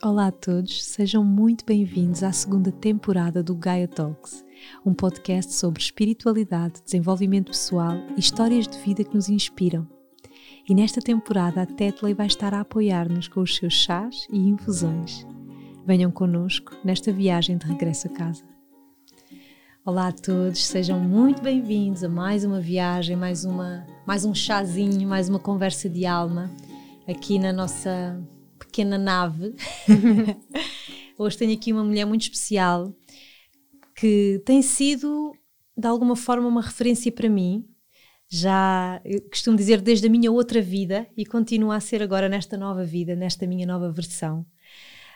Olá a todos, sejam muito bem-vindos à segunda temporada do Gaia Talks, um podcast sobre espiritualidade, desenvolvimento pessoal e histórias de vida que nos inspiram. E nesta temporada a Tetley vai estar a apoiar-nos com os seus chás e infusões. Venham connosco nesta viagem de regresso a casa. Olá a todos, sejam muito bem-vindos a mais uma viagem, mais, uma, mais um chazinho, mais uma conversa de alma aqui na nossa pequena nave. Hoje tenho aqui uma mulher muito especial que tem sido, de alguma forma, uma referência para mim. Já costumo dizer desde a minha outra vida e continua a ser agora nesta nova vida, nesta minha nova versão.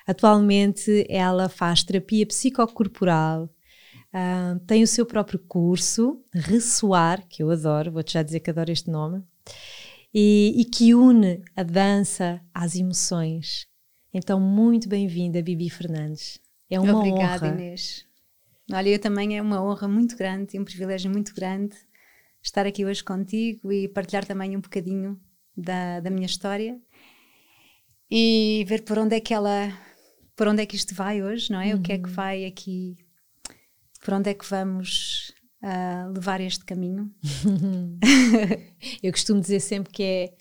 Atualmente ela faz terapia psicocorporal, uh, tem o seu próprio curso, Ressoar, que eu adoro, vou-te já dizer que adoro este nome, e, e que une a dança às emoções. Então, muito bem-vinda, Bibi Fernandes. É uma Obrigada, honra. Inês. Olha, eu também é uma honra muito grande e um privilégio muito grande estar aqui hoje contigo e partilhar também um bocadinho da, da minha história e ver por onde é que ela, por onde é que isto vai hoje, não é? Uhum. O que é que uhum. vai aqui, por onde é que vamos a levar este caminho. Eu costumo dizer sempre que é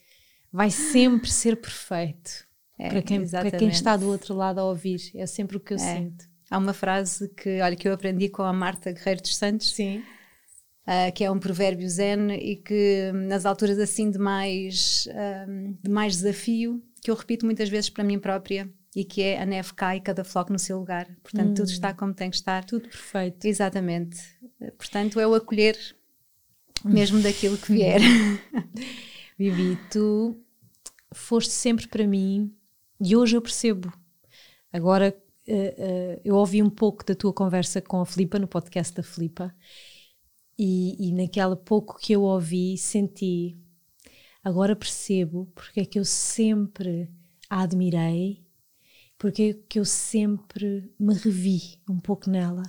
vai sempre ser perfeito é, para, quem, para quem está do outro lado a ouvir. É sempre o que eu é. sinto. Há uma frase que, olha, que eu aprendi com a Marta Guerreiro dos Santos. Sim. Uh, que é um provérbio zen e que nas alturas assim de mais, uh, de mais desafio, que eu repito muitas vezes para mim própria, e que é a neve cai cada floco no seu lugar. Portanto, hum. tudo está como tem que estar. Tudo perfeito. Exatamente. Portanto, é o acolher mesmo daquilo que vier. Vivi, tu foste sempre para mim e hoje eu percebo. Agora, uh, uh, eu ouvi um pouco da tua conversa com a Filipa, no podcast da Filipa, e, e naquela pouco que eu ouvi, senti. Agora percebo porque é que eu sempre a admirei porque que eu sempre me revi um pouco nela.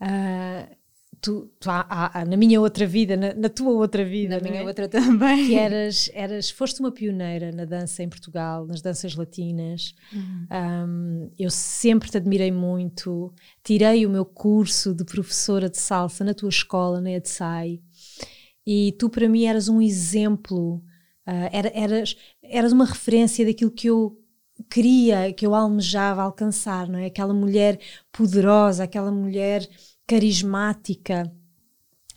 Uh, tu, tu há, há, na minha outra vida, na, na tua outra vida, na minha é? outra também, que eras, eras, foste uma pioneira na dança em Portugal, nas danças latinas. Uhum. Um, eu sempre te admirei muito. Tirei o meu curso de professora de salsa na tua escola, na EDSAI, e tu para mim eras um exemplo. Uh, era, eras, eras uma referência daquilo que eu queria, que eu almejava alcançar, não é? Aquela mulher poderosa, aquela mulher carismática,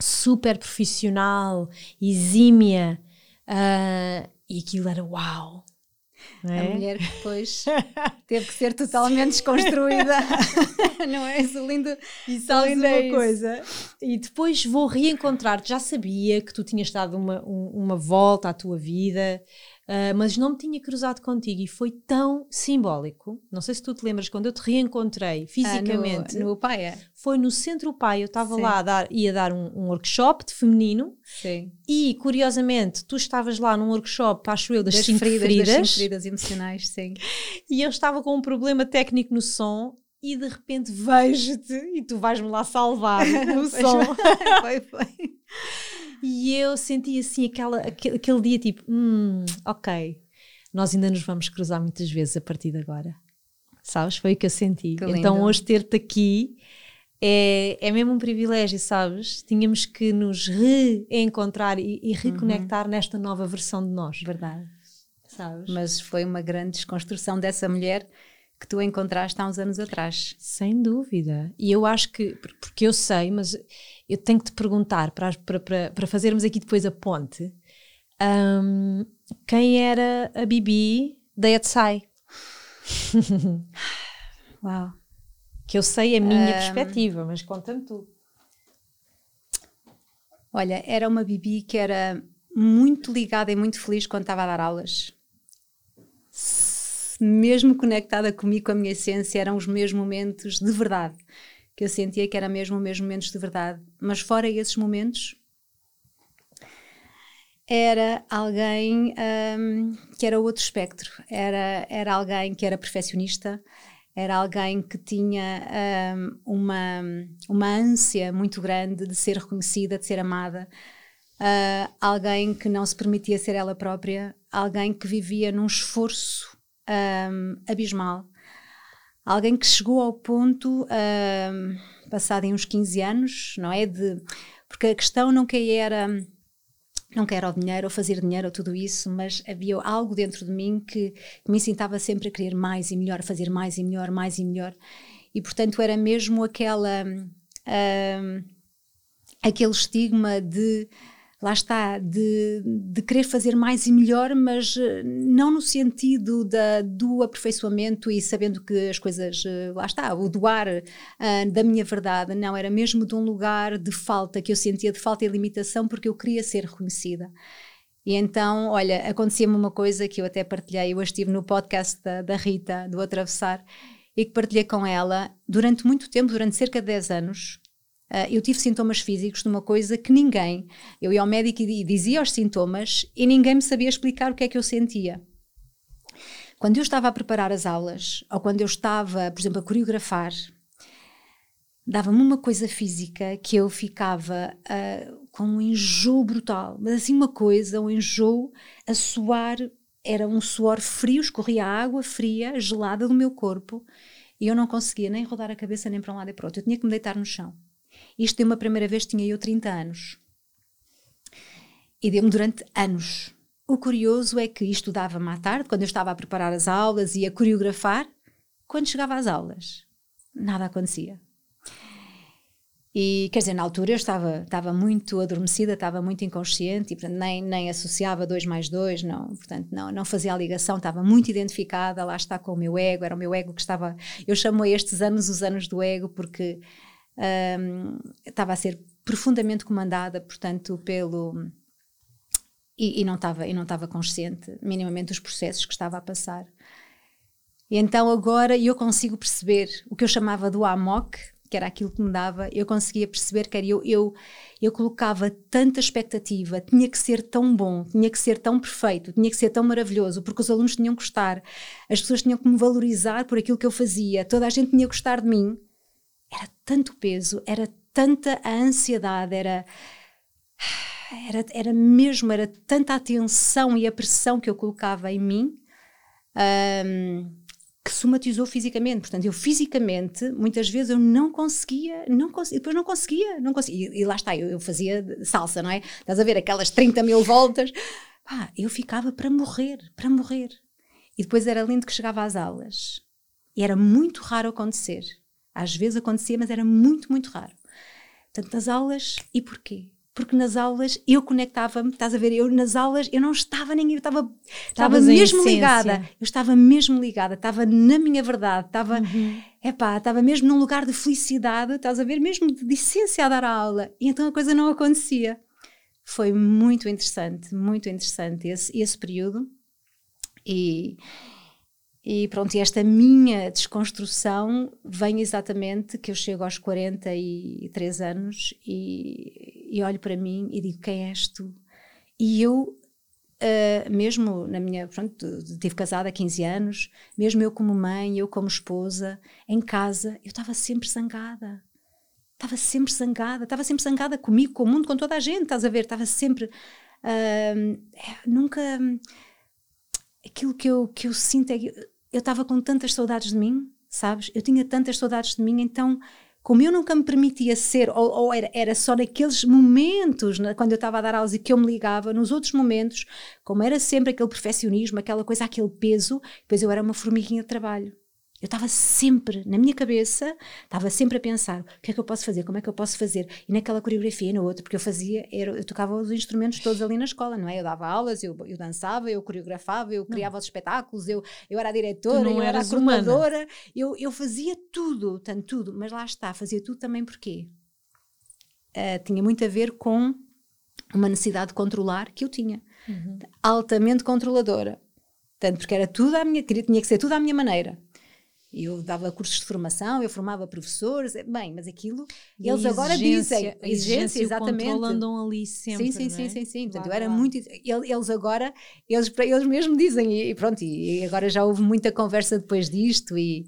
super profissional, exímia, uh, e aquilo era uau. É? A mulher que depois teve que ser totalmente desconstruída, não é? Isso lindo. E sabes uma é coisa? E depois vou reencontrar-te. Já sabia que tu tinhas dado uma, um, uma volta à tua vida, Uh, mas não me tinha cruzado contigo e foi tão simbólico. Não sei se tu te lembras quando eu te reencontrei fisicamente. Ah, no, no Paia? Foi no Centro Paia. Eu estava lá a dar, ia dar um, um, workshop de feminino. Sim. E curiosamente, tu estavas lá num workshop, acho eu, das, das cinco feridas, feridas. Das cinco feridas emocionais, sim. E eu estava com um problema técnico no som e de repente vejo-te e tu vais-me lá salvar no som. foi, foi. E eu senti assim aquela, aquele, aquele dia tipo, hum, ok, nós ainda nos vamos cruzar muitas vezes a partir de agora. Sabes? Foi o que eu senti. Que então hoje ter-te aqui é, é mesmo um privilégio, sabes? Tínhamos que nos reencontrar e, e reconectar uhum. nesta nova versão de nós. Verdade. Sabes? Mas foi uma grande desconstrução dessa mulher que tu encontraste há uns anos atrás. Sem dúvida. E eu acho que, porque eu sei, mas eu tenho que te perguntar para, para, para fazermos aqui depois a ponte. Um, quem era a Bibi da Etsai? Uau. Que eu sei a minha um, perspectiva, mas conta-me tu. Olha, era uma Bibi que era muito ligada e muito feliz quando estava a dar aulas mesmo conectada comigo, com a minha essência, eram os meus momentos de verdade, que eu sentia que eram mesmo os meus momentos de verdade. Mas fora esses momentos, era alguém um, que era outro espectro, era, era alguém que era perfeccionista, era alguém que tinha um, uma, uma ânsia muito grande de ser reconhecida, de ser amada, uh, alguém que não se permitia ser ela própria, alguém que vivia num esforço um, abismal. Alguém que chegou ao ponto, um, passado em uns 15 anos, não é? De, porque a questão nunca era não quero o dinheiro ou fazer dinheiro ou tudo isso, mas havia algo dentro de mim que, que me incitava sempre a querer mais e melhor, fazer mais e melhor, mais e melhor. E portanto era mesmo aquela. Um, aquele estigma de lá está, de, de querer fazer mais e melhor, mas eh, não no sentido da, do aperfeiçoamento e sabendo que as coisas, eh, lá está, o doar uh, da minha verdade, não, era mesmo de um lugar de falta, que eu sentia de falta e limitação porque eu queria ser reconhecida. E então, olha, acontecia-me uma coisa que eu até partilhei, eu estive no podcast da, da Rita, do Atravessar, e que partilhei com ela. Durante muito tempo, durante cerca de 10 anos, eu tive sintomas físicos de uma coisa que ninguém. Eu ia ao médico e dizia os sintomas e ninguém me sabia explicar o que é que eu sentia. Quando eu estava a preparar as aulas, ou quando eu estava, por exemplo, a coreografar, dava-me uma coisa física que eu ficava uh, com um enjoo brutal, mas assim uma coisa, um enjoo a suar, era um suor frio, escorria água fria, gelada do meu corpo, e eu não conseguia nem rodar a cabeça nem para um lado e para o outro, eu tinha que me deitar no chão. Isto deu uma primeira vez, tinha eu 30 anos. E deu-me durante anos. O curioso é que isto dava-me à tarde, quando eu estava a preparar as aulas e a coreografar, quando chegava às aulas, nada acontecia. E quer dizer, na altura eu estava, estava muito adormecida, estava muito inconsciente e portanto, nem, nem associava dois mais dois, não, portanto, não, não fazia a ligação, estava muito identificada, lá está com o meu ego, era o meu ego que estava. Eu chamo a estes anos os anos do ego porque um, estava a ser profundamente comandada, portanto, pelo. E, e, não estava, e não estava consciente minimamente dos processos que estava a passar. E então agora eu consigo perceber o que eu chamava do amok, que era aquilo que me dava, eu conseguia perceber que era eu, eu, eu colocava tanta expectativa, tinha que ser tão bom, tinha que ser tão perfeito, tinha que ser tão maravilhoso, porque os alunos tinham que gostar, as pessoas tinham que me valorizar por aquilo que eu fazia, toda a gente tinha que gostar de mim era tanto peso, era tanta a ansiedade, era, era, era mesmo, era tanta atenção e a pressão que eu colocava em mim um, que somatizou fisicamente. Portanto, eu fisicamente, muitas vezes eu não conseguia, não conseguia, depois não conseguia, não conseguia. E, e lá está, eu, eu, fazia salsa, não é? Estás a ver aquelas 30 mil voltas. Pá, eu ficava para morrer, para morrer. E depois era lindo que chegava às aulas. E era muito raro acontecer às vezes acontecia, mas era muito, muito raro. Portanto, nas aulas, e porquê? Porque nas aulas eu conectava-me, estás a ver? Eu nas aulas eu não estava nem eu estava, estava mesmo ligada. Eu estava mesmo ligada, estava na minha verdade, estava, uhum. epá, estava mesmo num lugar de felicidade, estás a ver? Mesmo de essência a dar a aula. E então a coisa não acontecia. Foi muito interessante, muito interessante esse, esse período. E, e pronto, e esta minha desconstrução vem exatamente que eu chego aos 43 anos e, e olho para mim e digo: quem és tu? E eu, uh, mesmo na minha. Pronto, estive casada há 15 anos, mesmo eu como mãe, eu como esposa, em casa, eu estava sempre zangada. Estava sempre zangada, estava sempre zangada comigo, com o mundo, com toda a gente, estás a ver? Estava sempre. Uh, nunca aquilo que eu, que eu sinto é que eu estava com tantas saudades de mim, sabes? Eu tinha tantas saudades de mim, então, como eu nunca me permitia ser, ou, ou era, era, só naqueles momentos, né, quando eu estava a dar aulas e que eu me ligava, nos outros momentos, como era sempre aquele perfeccionismo, aquela coisa, aquele peso, depois eu era uma formiguinha de trabalho. Eu estava sempre, na minha cabeça, estava sempre a pensar: o que é que eu posso fazer? Como é que eu posso fazer? E naquela coreografia e na outra, porque eu fazia, era, eu tocava os instrumentos todos ali na escola, não é? Eu dava aulas, eu, eu dançava, eu coreografava, eu criava não. os espetáculos, eu, eu era a diretora, eu era a coordenadora, eu, eu fazia tudo, tanto tudo, mas lá está, fazia tudo também porque uh, tinha muito a ver com uma necessidade de controlar que eu tinha, uhum. altamente controladora. Tanto porque era tudo à minha, tinha que ser tudo à minha maneira. Eu dava cursos de formação, eu formava professores, bem, mas aquilo e eles agora dizem a exigência, exatamente. O andam ali sempre. Sim, sim, sim, é? sim, sim. Portanto, eu era muito. Eles agora, eles, eles mesmo dizem, e pronto, e agora já houve muita conversa depois disto, e,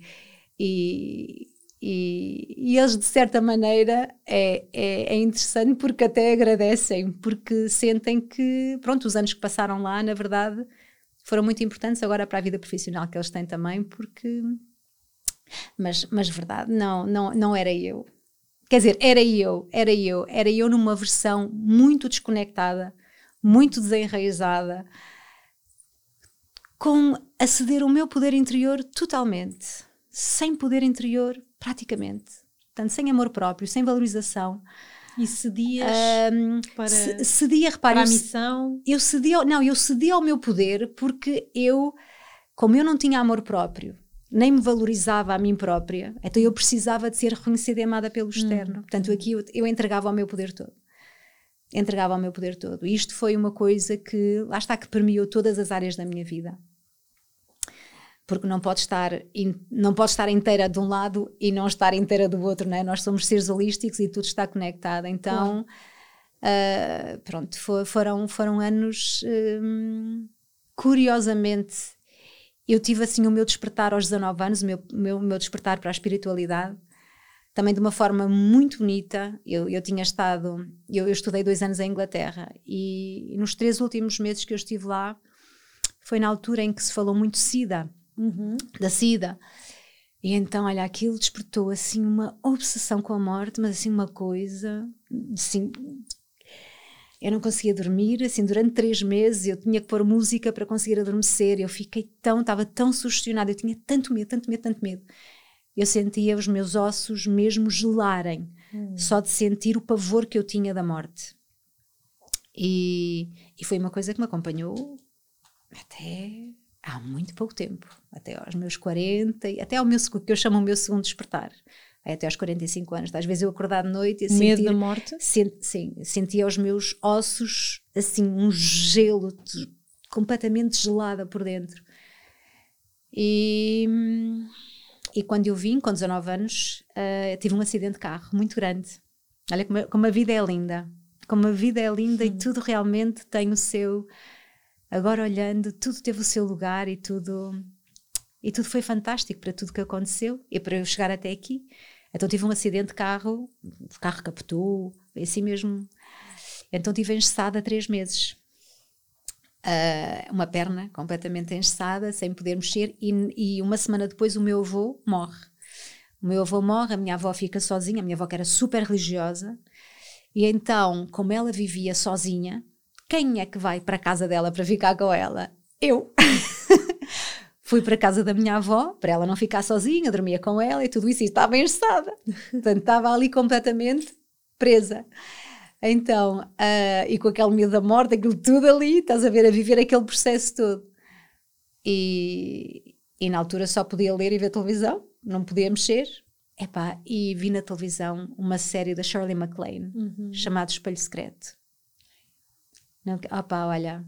e, e, e eles, de certa maneira, é, é, é, interessante porque até agradecem, porque sentem que, pronto, os anos que passaram lá, na verdade, foram muito importantes agora para a vida profissional que eles têm também, porque. Mas, mas verdade, não, não, não era eu. Quer dizer, era eu, era eu, era eu numa versão muito desconectada, muito desenraizada, com a ceder o meu poder interior totalmente, sem poder interior praticamente. Portanto, sem amor próprio, sem valorização. E cedias um, para, cedia, repare, para a missão? Eu, eu cedia, não, eu cedia ao meu poder porque eu, como eu não tinha amor próprio, nem me valorizava a mim própria, então eu precisava de ser reconhecida e amada pelo externo. Hum. Portanto, aqui eu, eu entregava ao meu poder todo. Entregava ao meu poder todo. E isto foi uma coisa que, lá está, que permeou todas as áreas da minha vida porque não pode estar in, não pode estar inteira de um lado e não estar inteira do outro, não é? Nós somos seres holísticos e tudo está conectado. Então, uh, pronto, for, foram foram anos um, curiosamente eu tive assim o meu despertar aos 19 anos, o meu, meu, meu despertar para a espiritualidade, também de uma forma muito bonita. Eu, eu tinha estado, eu, eu estudei dois anos em Inglaterra e, e nos três últimos meses que eu estive lá, foi na altura em que se falou muito SIDA uhum. da SIDA. E então, olha, aquilo despertou assim uma obsessão com a morte, mas assim uma coisa, assim, eu não conseguia dormir, assim, durante três meses eu tinha que pôr música para conseguir adormecer, eu fiquei tão, estava tão sugestionada, eu tinha tanto medo, tanto medo, tanto medo. Eu sentia os meus ossos mesmo gelarem, hum. só de sentir o pavor que eu tinha da morte. E, e foi uma coisa que me acompanhou até há muito pouco tempo, até aos meus 40, até ao meu que eu chamo o meu segundo despertar. Até aos 45 anos, às vezes eu acordar de noite e Medo da morte? Sent, sim, sentia os meus ossos assim, um gelo de, completamente gelada por dentro. E, e quando eu vim, com 19 anos, uh, tive um acidente de carro muito grande. Olha como a, como a vida é linda. Como a vida é linda hum. e tudo realmente tem o seu agora olhando, tudo teve o seu lugar e tudo e tudo foi fantástico para tudo que aconteceu e para eu chegar até aqui. Então tive um acidente de carro, o carro captou, assim mesmo. Então tive engessada três meses. Uh, uma perna completamente engessada, sem poder mexer, e, e, uma semana depois o meu avô morre. O meu avô morre, a minha avó fica sozinha, a minha avó que era super religiosa, e então, como ela vivia sozinha, quem é que vai para a casa dela para ficar com ela? Eu. Fui para a casa da minha avó, para ela não ficar sozinha, dormia com ela e tudo isso, e estava engessada. Portanto, estava ali completamente presa. Então, uh, e com aquele medo da morte, aquilo tudo ali, estás a ver, a viver aquele processo todo. E, e na altura só podia ler e ver televisão, não podia mexer. Epá, e vi na televisão uma série da Shirley MacLaine, uhum. chamada Espelho Secreto. Não, opa, olha,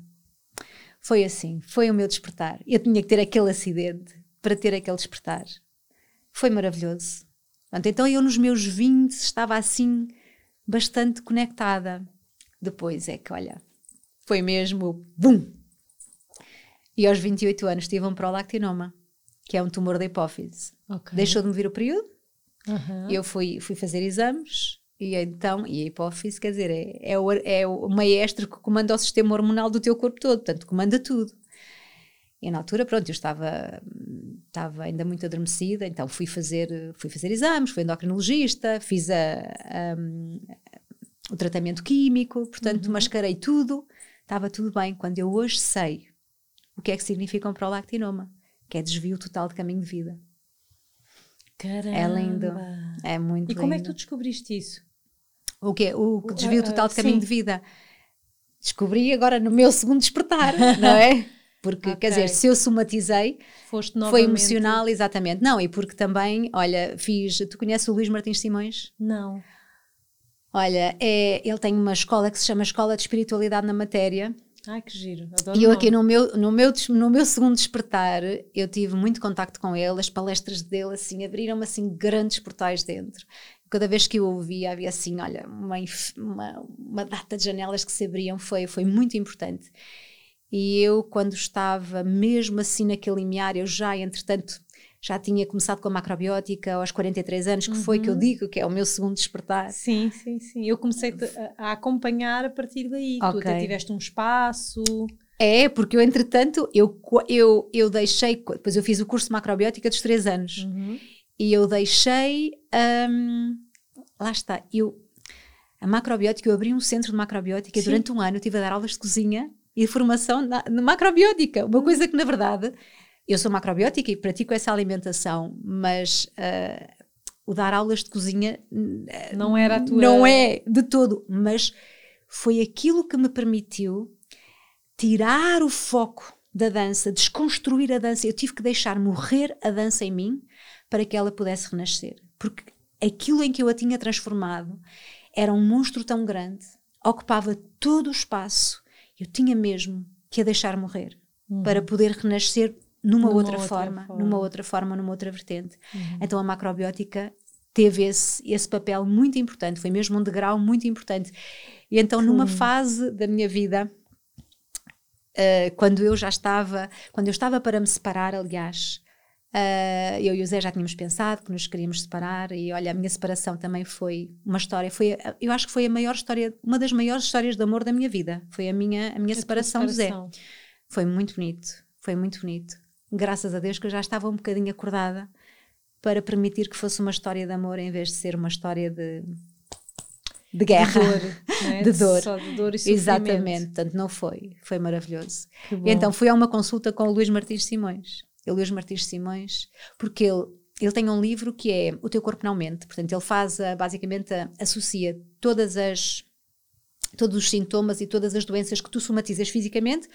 foi assim, foi o meu despertar. Eu tinha que ter aquele acidente para ter aquele despertar. Foi maravilhoso. Pronto, então eu nos meus 20 estava assim bastante conectada. Depois é que, olha, foi mesmo bum! E aos 28 anos tive um prolactinoma, que é um tumor da hipófise. Okay. Deixou de me vir o período. Uhum. Eu fui, fui fazer exames e então, e a hipófise, quer dizer, é, é, o, é o maestro que comanda o sistema hormonal do teu corpo todo, portanto, comanda tudo. E na altura, pronto, eu estava, estava ainda muito adormecida, então fui fazer, fui fazer exames, fui endocrinologista, fiz a, a, o tratamento químico, portanto, uhum. mascarei tudo, estava tudo bem. Quando eu hoje sei o que é que significa um prolactinoma, que é desvio total de caminho de vida. Caramba! É lindo, é muito E lindo. como é que tu descobriste isso? O quê? O desvio total de caminho Sim. de vida. Descobri agora no meu segundo despertar, não é? Porque, okay. quer dizer, se eu somatizei, foi emocional, exatamente. Não, e porque também, olha, fiz. Tu conheces o Luís Martins Simões? Não. Olha, é, ele tem uma escola que se chama Escola de Espiritualidade na Matéria. Ai, que giro. Adoro e eu aqui no meu, no, meu, no meu segundo despertar, eu tive muito contacto com ele, as palestras dele, assim, abriram-me, assim, grandes portais dentro cada vez que eu ouvia havia assim, olha, uma, uma, uma, data de janelas que se abriam, foi, foi muito importante. E eu, quando estava mesmo assim naquele limiar, eu já, entretanto, já tinha começado com a macrobiótica aos 43 anos, que uhum. foi que eu uhum. digo que é o meu segundo despertar. Sim, sim, sim. Eu comecei a, a acompanhar a partir daí. Okay. Tu até tiveste um espaço. É, porque eu, entretanto, eu, eu, eu deixei, depois eu fiz o curso de macrobiótica dos três anos uhum. e eu deixei, um, lá está, eu, a macrobiótica, eu abri um centro de macrobiótica Sim. e durante um ano eu estive a dar aulas de cozinha e de formação na, na macrobiótica, uma coisa que na verdade, eu sou macrobiótica e pratico essa alimentação, mas uh, o dar aulas de cozinha não era a tua... Não é de todo, mas foi aquilo que me permitiu tirar o foco da dança, desconstruir a dança. Eu tive que deixar morrer a dança em mim para que ela pudesse renascer. Porque aquilo em que eu a tinha transformado era um monstro tão grande, ocupava todo o espaço. Eu tinha mesmo que a deixar morrer uhum. para poder renascer numa, numa outra, outra forma, forma, numa outra forma, numa outra vertente. Uhum. Então a macrobiótica teve esse, esse papel muito importante, foi mesmo um degrau muito importante. E então, numa fase da minha vida, Uh, quando eu já estava, quando eu estava para me separar, aliás, uh, eu e o Zé já tínhamos pensado que nos queríamos separar e olha, a minha separação também foi uma história, foi, eu acho que foi a maior história, uma das maiores histórias de amor da minha vida, foi a minha, a minha a separação, separação do Zé. Foi muito bonito, foi muito bonito. Graças a Deus que eu já estava um bocadinho acordada para permitir que fosse uma história de amor em vez de ser uma história de de guerra, de dor, é? de, dor. Só de dor e sofrimento. Exatamente, portanto não foi, foi maravilhoso. Então fui a uma consulta com o Luís Martins Simões. O Luís Martins Simões, porque ele ele tem um livro que é O Teu Corpo Não Mente. Portanto, ele faz, basicamente, associa todas as, todos os sintomas e todas as doenças que tu somatizas fisicamente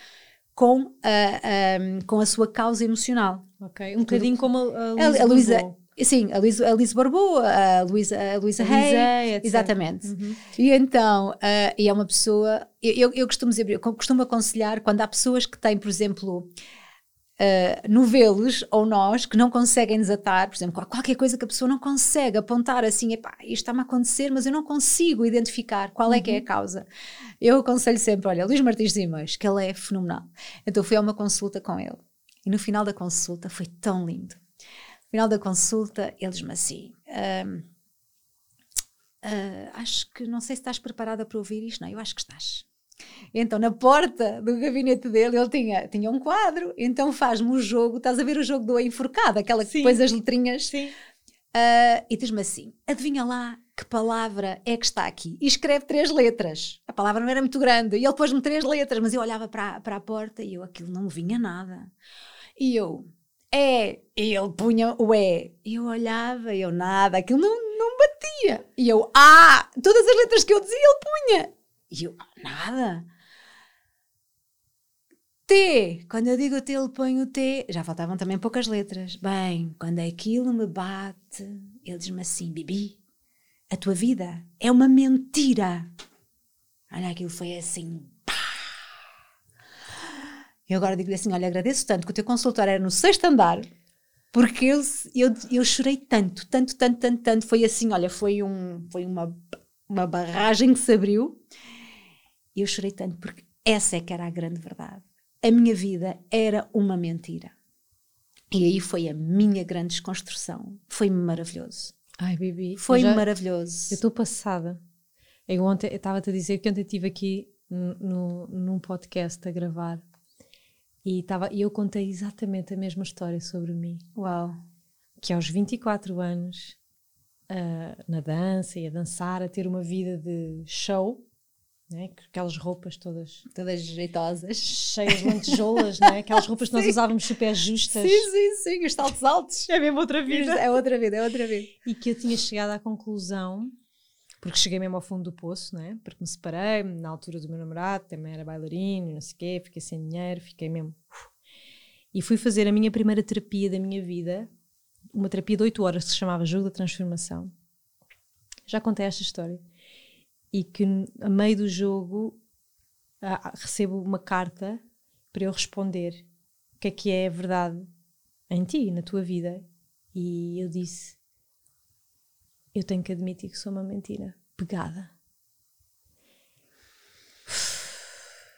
com a, com a sua causa emocional. Ok, um bocadinho como a, a, a Luísa. Sim, a Luísa, a Luísa Barbô, a Luísa, a Luísa Hay, exatamente. Uhum. E então, uh, e é uma pessoa, eu, eu costumo dizer, eu costumo aconselhar quando há pessoas que têm, por exemplo, uh, novelos ou nós que não conseguem desatar, por exemplo, qualquer coisa que a pessoa não consegue apontar assim, epá, isto está-me a acontecer, mas eu não consigo identificar qual é uhum. que é a uhum. causa. Eu aconselho sempre, olha, Luís Martins Simões, que ele é fenomenal. Então fui a uma consulta com ele. E no final da consulta foi tão lindo final da consulta, ele diz-me assim: uh, uh, Acho que não sei se estás preparada para ouvir isto. Não, eu acho que estás. Então, na porta do gabinete dele, ele tinha, tinha um quadro, então faz-me o jogo, estás a ver o jogo do enforcado, aquela que depois as letrinhas. Sim. Uh, e diz-me assim: adivinha lá que palavra é que está aqui? E escreve três letras. A palavra não era muito grande, e ele pôs-me três letras, mas eu olhava para, para a porta e eu aquilo não vinha nada. E eu, é. E ele punha o é. E eu olhava, e eu nada, aquilo não, não batia. E eu, ah! Todas as letras que eu dizia, ele punha. E eu, nada. T. Quando eu digo T, ele põe o T. Já faltavam também poucas letras. Bem, quando aquilo me bate, ele diz-me assim: Bibi, a tua vida é uma mentira. Olha, aquilo foi assim, eu agora digo-lhe assim: olha, agradeço tanto que o teu consultório era no sexto andar, porque eu, eu, eu chorei tanto, tanto, tanto, tanto, tanto. Foi assim: olha, foi, um, foi uma, uma barragem que se abriu. E eu chorei tanto, porque essa é que era a grande verdade. A minha vida era uma mentira. E aí foi a minha grande desconstrução. Foi maravilhoso. Ai, Bibi. Foi já, maravilhoso. Eu estou passada. Eu ontem estava-te a dizer que ontem estive aqui no, num podcast a gravar e, tava, e eu contei exatamente a mesma história sobre mim. Uau! Que aos 24 anos, uh, na dança e a dançar, a ter uma vida de show, né? aquelas roupas todas todas jeitosas, cheias de lantejoulas, né? aquelas roupas que nós usávamos super justas. Sim, sim, sim, os saltos altos. É mesmo outra vida. É outra vida, é outra vida. E que eu tinha chegado à conclusão porque cheguei mesmo ao fundo do poço, né? Porque me separei, na altura do meu namorado, também era bailarino, não sei o quê, fiquei sem dinheiro, fiquei mesmo. E fui fazer a minha primeira terapia da minha vida, uma terapia de 8 horas que se chamava Jogo da Transformação. Já contei esta história. E que a meio do jogo recebo uma carta para eu responder o que é que é a verdade em ti, na tua vida. E eu disse: eu tenho que admitir que sou uma mentira pegada.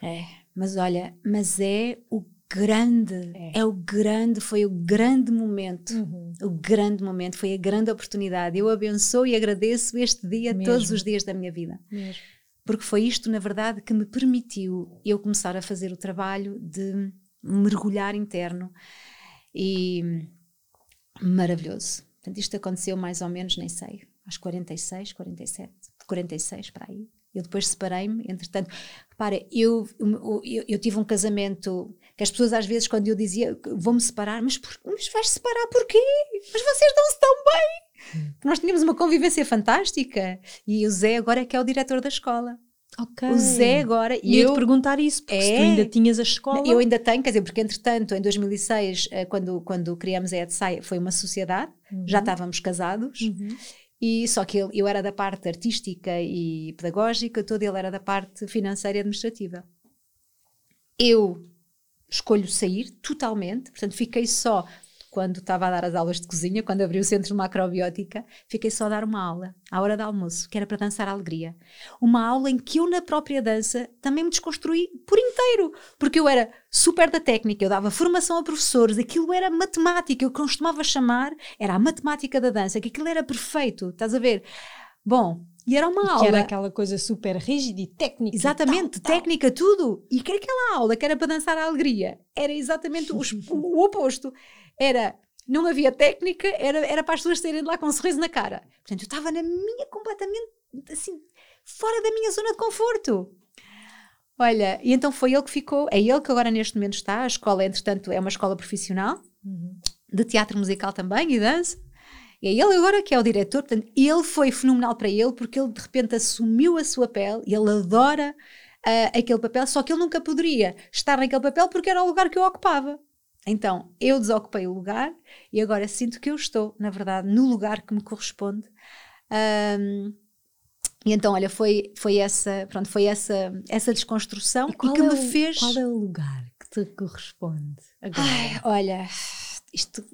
É, mas olha, mas é o grande, é, é o grande, foi o grande momento, uhum. o grande momento, foi a grande oportunidade. Eu abençoo e agradeço este dia, Mesmo. todos os dias da minha vida. Mesmo. porque foi isto, na verdade, que me permitiu eu começar a fazer o trabalho de mergulhar interno e maravilhoso. Portanto, isto aconteceu mais ou menos, nem sei, aos 46, 47, 46 para aí. Eu depois separei-me, entretanto, repara, eu, eu, eu, tive um casamento que as pessoas às vezes, quando eu dizia vou-me separar, mas, por, mas vais separar porquê? Mas vocês dão-se tão bem! Hum. Nós tínhamos uma convivência fantástica e o Zé agora é que é o diretor da escola. Okay. O Zé agora. E eu te perguntar isso, porque é, tu ainda tinhas a escola. Eu ainda tenho, quer dizer, porque entretanto, em 2006, eh, quando, quando criamos a EDSAI, foi uma sociedade, uhum. já estávamos casados. Uhum. E só que eu, eu era da parte artística e pedagógica, todo ele era da parte financeira e administrativa. Eu escolho sair totalmente, portanto fiquei só quando estava a dar as aulas de cozinha, quando abri o centro de macrobiótica, fiquei só a dar uma aula, à hora do almoço, que era para dançar a alegria. Uma aula em que eu, na própria dança, também me desconstruí por inteiro, porque eu era super da técnica, eu dava formação a professores, aquilo era matemática, eu costumava chamar, era a matemática da dança, que aquilo era perfeito, estás a ver? Bom, e era uma e aula. Que era aquela coisa super rígida e técnica. Exatamente, tal, técnica, tal. tudo. E que aquela aula que era para dançar a alegria era exatamente o, o oposto era não havia técnica, era, era para as pessoas saírem de lá com um sorriso na cara. Portanto, eu estava na minha completamente assim, fora da minha zona de conforto. Olha, e então foi ele que ficou, é ele que agora neste momento está. A escola, entretanto, é uma escola profissional uhum. de teatro musical também e dança. E é ele agora que é o diretor, portanto, ele foi fenomenal para ele porque ele de repente assumiu a sua pele e ele adora uh, aquele papel, só que ele nunca poderia estar naquele papel porque era o lugar que eu ocupava. Então, eu desocupei o lugar e agora sinto que eu estou, na verdade, no lugar que me corresponde. Um, e então, olha, foi, foi essa, pronto, foi essa, essa desconstrução e, e que é me fez. Qual é o lugar que te corresponde agora? Ai, olha, isto.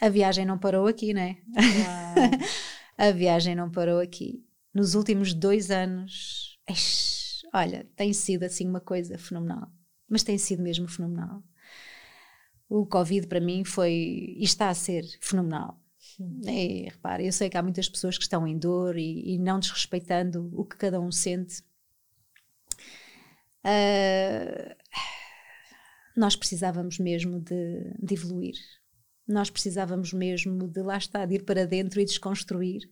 A viagem não parou aqui, não é? a viagem não parou aqui. Nos últimos dois anos, olha, tem sido assim uma coisa fenomenal. Mas tem sido mesmo fenomenal o Covid para mim foi e está a ser fenomenal. E, repara, eu sei que há muitas pessoas que estão em dor e, e não desrespeitando o que cada um sente. Uh, nós precisávamos mesmo de, de, evoluir. Nós precisávamos mesmo de lá estar, de ir para dentro e desconstruir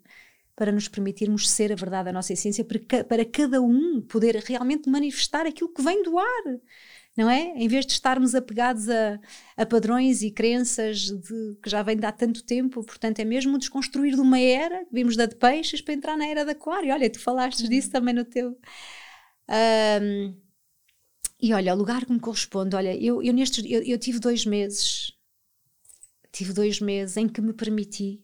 para nos permitirmos ser a verdade da nossa essência, para, para cada um poder realmente manifestar aquilo que vem do ar não é? Em vez de estarmos apegados a, a padrões e crenças de, que já vêm de há tanto tempo, portanto, é mesmo desconstruir de uma era, vimos da de peixes, para entrar na era da aquário. Olha, tu falaste uhum. disso também no teu. Um, e olha, o lugar que me corresponde, olha, eu, eu nestes, eu, eu tive dois meses, tive dois meses em que me permiti,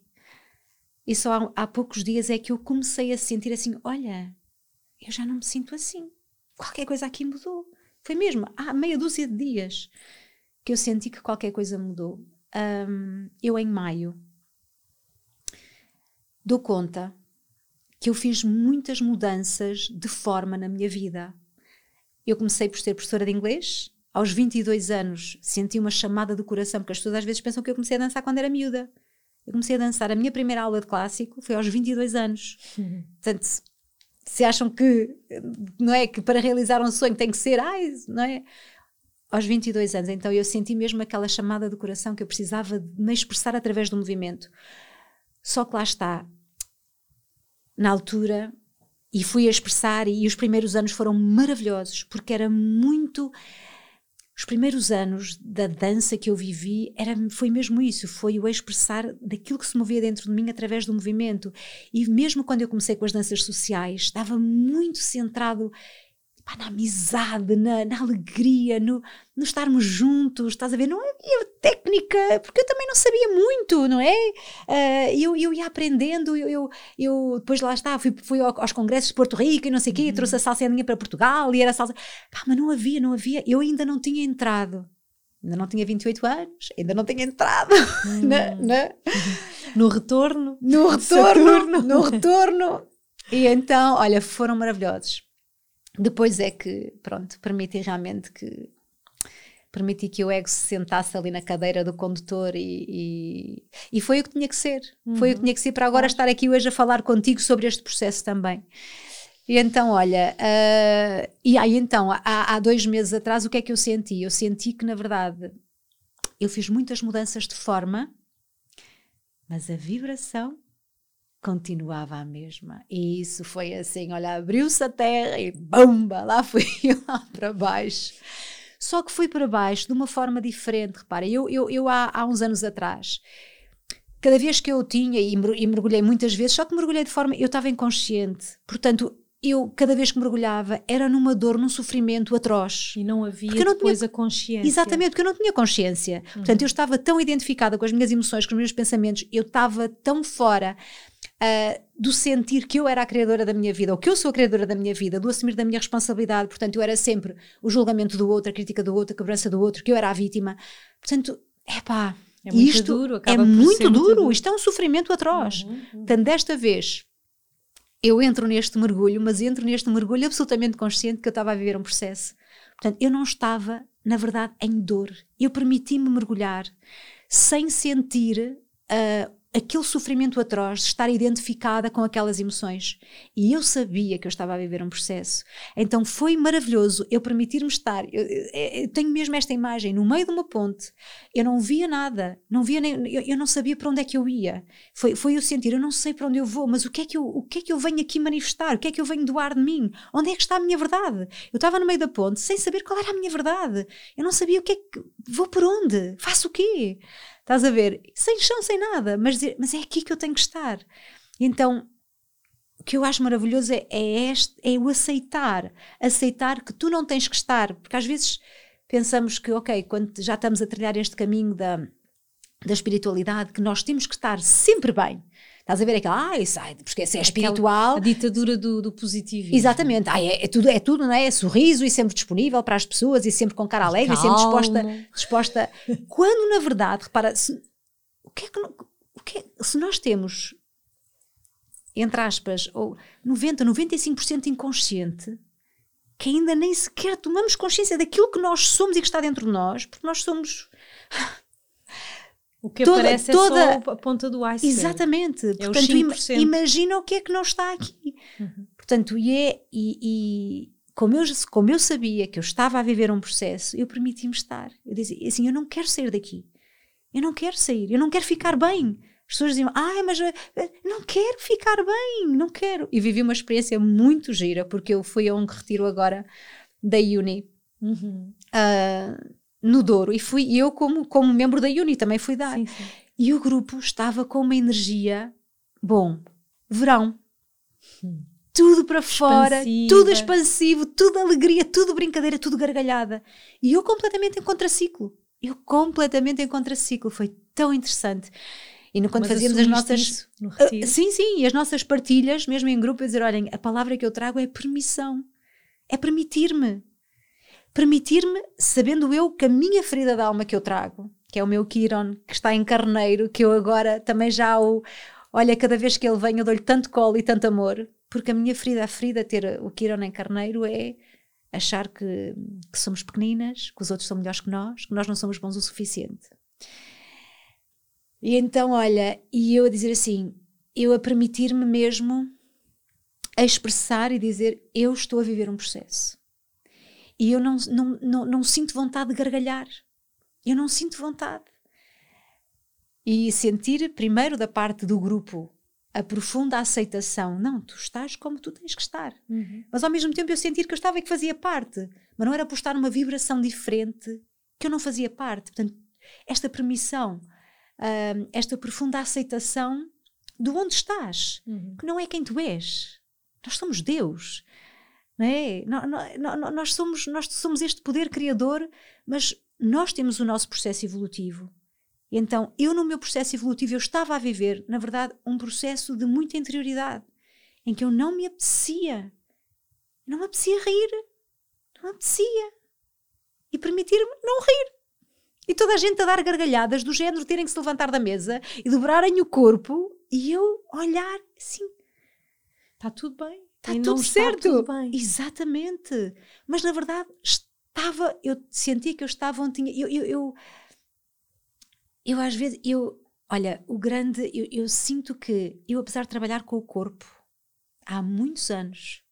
e só há, há poucos dias é que eu comecei a sentir assim: olha, eu já não me sinto assim, qualquer coisa aqui mudou. Foi mesmo, há meia dúzia de dias que eu senti que qualquer coisa mudou. Um, eu, em maio, dou conta que eu fiz muitas mudanças de forma na minha vida. Eu comecei por ser professora de inglês. Aos 22 anos senti uma chamada do coração, porque as pessoas às vezes pensam que eu comecei a dançar quando era miúda. Eu comecei a dançar, a minha primeira aula de clássico foi aos 22 anos. Uhum. Portanto, se acham que não é que para realizar um sonho tem que ser ai, não é aos 22 anos então eu senti mesmo aquela chamada do coração que eu precisava de me expressar através do movimento só que lá está na altura e fui a expressar e os primeiros anos foram maravilhosos porque era muito os primeiros anos da dança que eu vivi era, foi mesmo isso, foi o expressar daquilo que se movia dentro de mim através do movimento. E mesmo quando eu comecei com as danças sociais, estava muito centrado pá, na amizade, na, na alegria, no, no, estarmos juntos, estás a ver? Não havia técnica, porque eu também não sabia muito, não é? Uh, eu, eu ia aprendendo, eu, eu, eu, depois lá está, fui, fui aos congressos de Porto Rico e não sei o quê, uhum. trouxe a salsa andinha para Portugal e era salsa. Pá, mas não havia, não havia, eu ainda não tinha entrado. Ainda não tinha 28 anos, ainda não tinha entrado uhum. na, na, no retorno. No retorno, no retorno. E então, olha, foram maravilhosos depois é que, pronto, permiti realmente que permiti que o ego se sentasse ali na cadeira do condutor e, e, e foi o que tinha que ser. Uhum. Foi o que uhum. tinha que ser para agora estar aqui hoje a falar contigo sobre este processo também. E então, olha, uh, e aí então, há, há dois meses atrás, o que é que eu senti? Eu senti que, na verdade, eu fiz muitas mudanças de forma, mas a vibração continuava a mesma. E isso foi assim: olha, abriu-se a terra e bomba, lá fui lá para baixo. Só que fui para baixo de uma forma diferente. Repara, eu, eu, eu há, há uns anos atrás, cada vez que eu tinha, e mergulhei muitas vezes, só que mergulhei de forma. Eu estava inconsciente. Portanto, eu, cada vez que mergulhava, era numa dor, num sofrimento atroz. E não havia não depois tinha... a consciência. Exatamente, porque eu não tinha consciência. Uhum. Portanto, eu estava tão identificada com as minhas emoções, com os meus pensamentos, eu estava tão fora uh, do sentir que eu era a criadora da minha vida, ou que eu sou a criadora da minha vida, do assumir da minha responsabilidade. Portanto, eu era sempre o julgamento do outro, a crítica do outro, a cobrança do outro, que eu era a vítima. Portanto, epá, é muito isto duro, é muito, muito duro. duro. Isto é um sofrimento atroz. Uhum, uhum. Portanto, desta vez eu entro neste mergulho, mas entro neste mergulho absolutamente consciente que eu estava a viver um processo. Portanto, eu não estava, na verdade, em dor. Eu permiti-me mergulhar sem sentir uh, aquele sofrimento atroz de estar identificada com aquelas emoções. E eu sabia que eu estava a viver um processo. Então foi maravilhoso eu permitir-me estar. Eu, eu, eu, tenho mesmo esta imagem no meio de uma ponte. Eu não via nada, não via nem, eu, eu, não sabia para onde é que eu ia. Foi, foi eu sentir, eu não sei para onde eu vou, mas o que é que eu, o que é que eu venho aqui manifestar? O que é que eu venho doar de mim? Onde é que está a minha verdade? Eu estava no meio da ponte sem saber qual era a minha verdade. Eu não sabia o que é que vou por onde, faço o quê? Estás a ver? Sem chão, sem nada, mas, mas é aqui que eu tenho que estar. Então, o que eu acho maravilhoso é, é, este, é o aceitar. Aceitar que tu não tens que estar, porque às vezes pensamos que, ok, quando já estamos a trilhar este caminho da, da espiritualidade, que nós temos que estar sempre bem. Estás a ver aquela, ah, isso, ai, porque se é espiritual. a ditadura do, do positivismo. Exatamente, ah, é, é, tudo, é tudo, não é? é? Sorriso e sempre disponível para as pessoas e sempre com cara alegre Calma. e sempre disposta. disposta. Quando na verdade, repara, se, o que é que, o que é, se nós temos, entre aspas, ou 90, 95% inconsciente, que ainda nem sequer tomamos consciência daquilo que nós somos e que está dentro de nós, porque nós somos o que toda, aparece toda, é só a ponta do iceberg. Exatamente. É Portanto, im, imagina o que é que não está aqui. Uhum. Portanto, e, é, e, e, como, eu, como eu sabia que eu estava a viver um processo, eu permiti-me estar. Eu dizia assim: eu não quero sair daqui. Eu não quero sair. Eu não quero ficar bem. As pessoas diziam, ah, mas eh, não quero ficar bem, não quero. E vivi uma experiência muito gira, porque eu fui a um retiro agora da Uni. Uhum. Uh, no Douro e fui eu como, como membro da Uni também fui dar. Sim, sim. E o grupo estava com uma energia, bom, verão. Hum. Tudo para fora, tudo expansivo, tudo alegria, tudo brincadeira, tudo gargalhada. E eu completamente em contraciclo. Eu completamente em contraciclo. Foi tão interessante. E no, quando Mas fazíamos as nossas. no uh, sim, sim, e as nossas partilhas, mesmo em grupo, a dizer: olhem, a palavra que eu trago é permissão. É permitir-me permitir-me, sabendo eu que a minha ferida da alma que eu trago, que é o meu Kiron, que está em carneiro, que eu agora também já o. Olha, cada vez que ele vem eu dou-lhe tanto colo e tanto amor, porque a minha ferida, a ferida ter o Kiron em carneiro é achar que, que somos pequeninas, que os outros são melhores que nós, que nós não somos bons o suficiente. E então, olha, e eu a dizer assim, eu a permitir-me mesmo a expressar e dizer: Eu estou a viver um processo e eu não, não, não, não sinto vontade de gargalhar. Eu não sinto vontade. E sentir, primeiro, da parte do grupo, a profunda aceitação. Não, tu estás como tu tens que estar. Uhum. Mas ao mesmo tempo eu sentir que eu estava e que fazia parte. Mas não era por estar numa vibração diferente que eu não fazia parte. Portanto, esta permissão, uh, esta profunda aceitação de onde estás, uhum. que não é quem tu és. Nós somos Deus. Não é? Nós, somos, nós somos este poder criador, mas nós temos o nosso processo evolutivo. Então, eu no meu processo evolutivo, eu estava a viver, na verdade, um processo de muita interioridade, em que eu não me apetecia, não me apetecia rir, não me apetecia. E permitir-me não rir. E toda a gente a dar gargalhadas do género terem que se levantar da mesa e dobrarem o corpo e eu olhar assim. Está tudo bem. Está tudo certo. Tudo. Exatamente. Mas na verdade estava, eu sentia que eu estava onde tinha. Eu, eu, eu, eu às vezes, eu, olha, o grande, eu, eu sinto que eu, apesar de trabalhar com o corpo há muitos anos,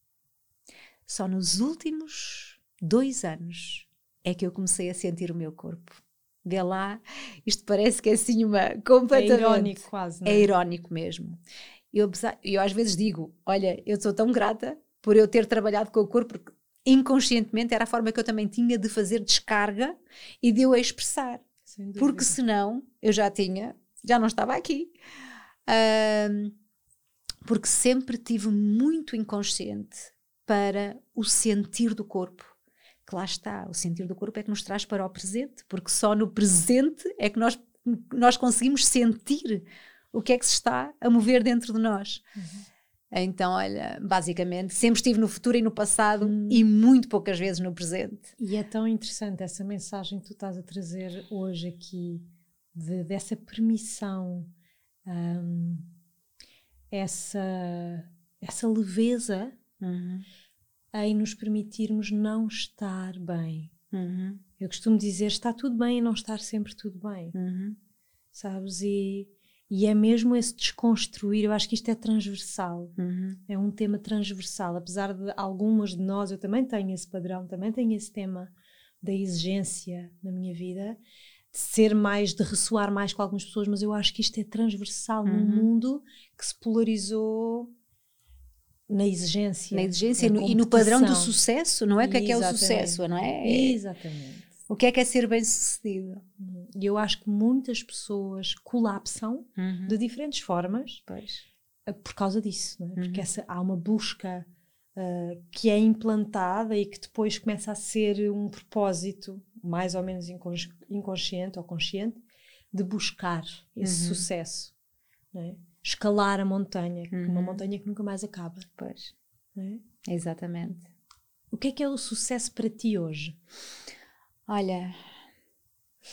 Só nos últimos dois anos é que eu comecei a sentir o meu corpo. Vê lá, isto parece que é assim uma completamente. É irónico quase, não é? É irónico mesmo. Eu, eu às vezes digo: olha, eu sou tão grata por eu ter trabalhado com o corpo, porque inconscientemente era a forma que eu também tinha de fazer descarga e de eu expressar. Porque senão eu já tinha, já não estava aqui. Um, porque sempre tive muito inconsciente para o sentir do corpo. Que lá está, o sentir do corpo é que nos traz para o presente, porque só no presente é que nós, nós conseguimos sentir o que é que se está a mover dentro de nós. Uhum. Então, olha, basicamente, sempre estive no futuro e no passado hum. e muito poucas vezes no presente. E é tão interessante essa mensagem que tu estás a trazer hoje aqui, de, dessa permissão, um, essa, essa leveza uhum. em nos permitirmos não estar bem. Uhum. Eu costumo dizer: está tudo bem e não estar sempre tudo bem. Uhum. Sabes? E e é mesmo esse desconstruir, eu acho que isto é transversal, uhum. é um tema transversal, apesar de algumas de nós, eu também tenho esse padrão, também tenho esse tema da exigência na minha vida, de ser mais, de ressoar mais com algumas pessoas, mas eu acho que isto é transversal uhum. num mundo que se polarizou na exigência. Na exigência na e no padrão do sucesso, não é? O que é que é o sucesso, não é? Exatamente. O que é que é ser bem-sucedido? E eu acho que muitas pessoas colapsam uhum. de diferentes formas pois. Eh, por causa disso, é? Porque uhum. essa, há uma busca uh, que é implantada e que depois começa a ser um propósito mais ou menos inconsciente ou consciente de buscar esse uhum. sucesso, é? escalar a montanha, uma uhum. montanha que nunca mais acaba. Pois, é? exatamente. O que é que é o sucesso para ti hoje? Olha,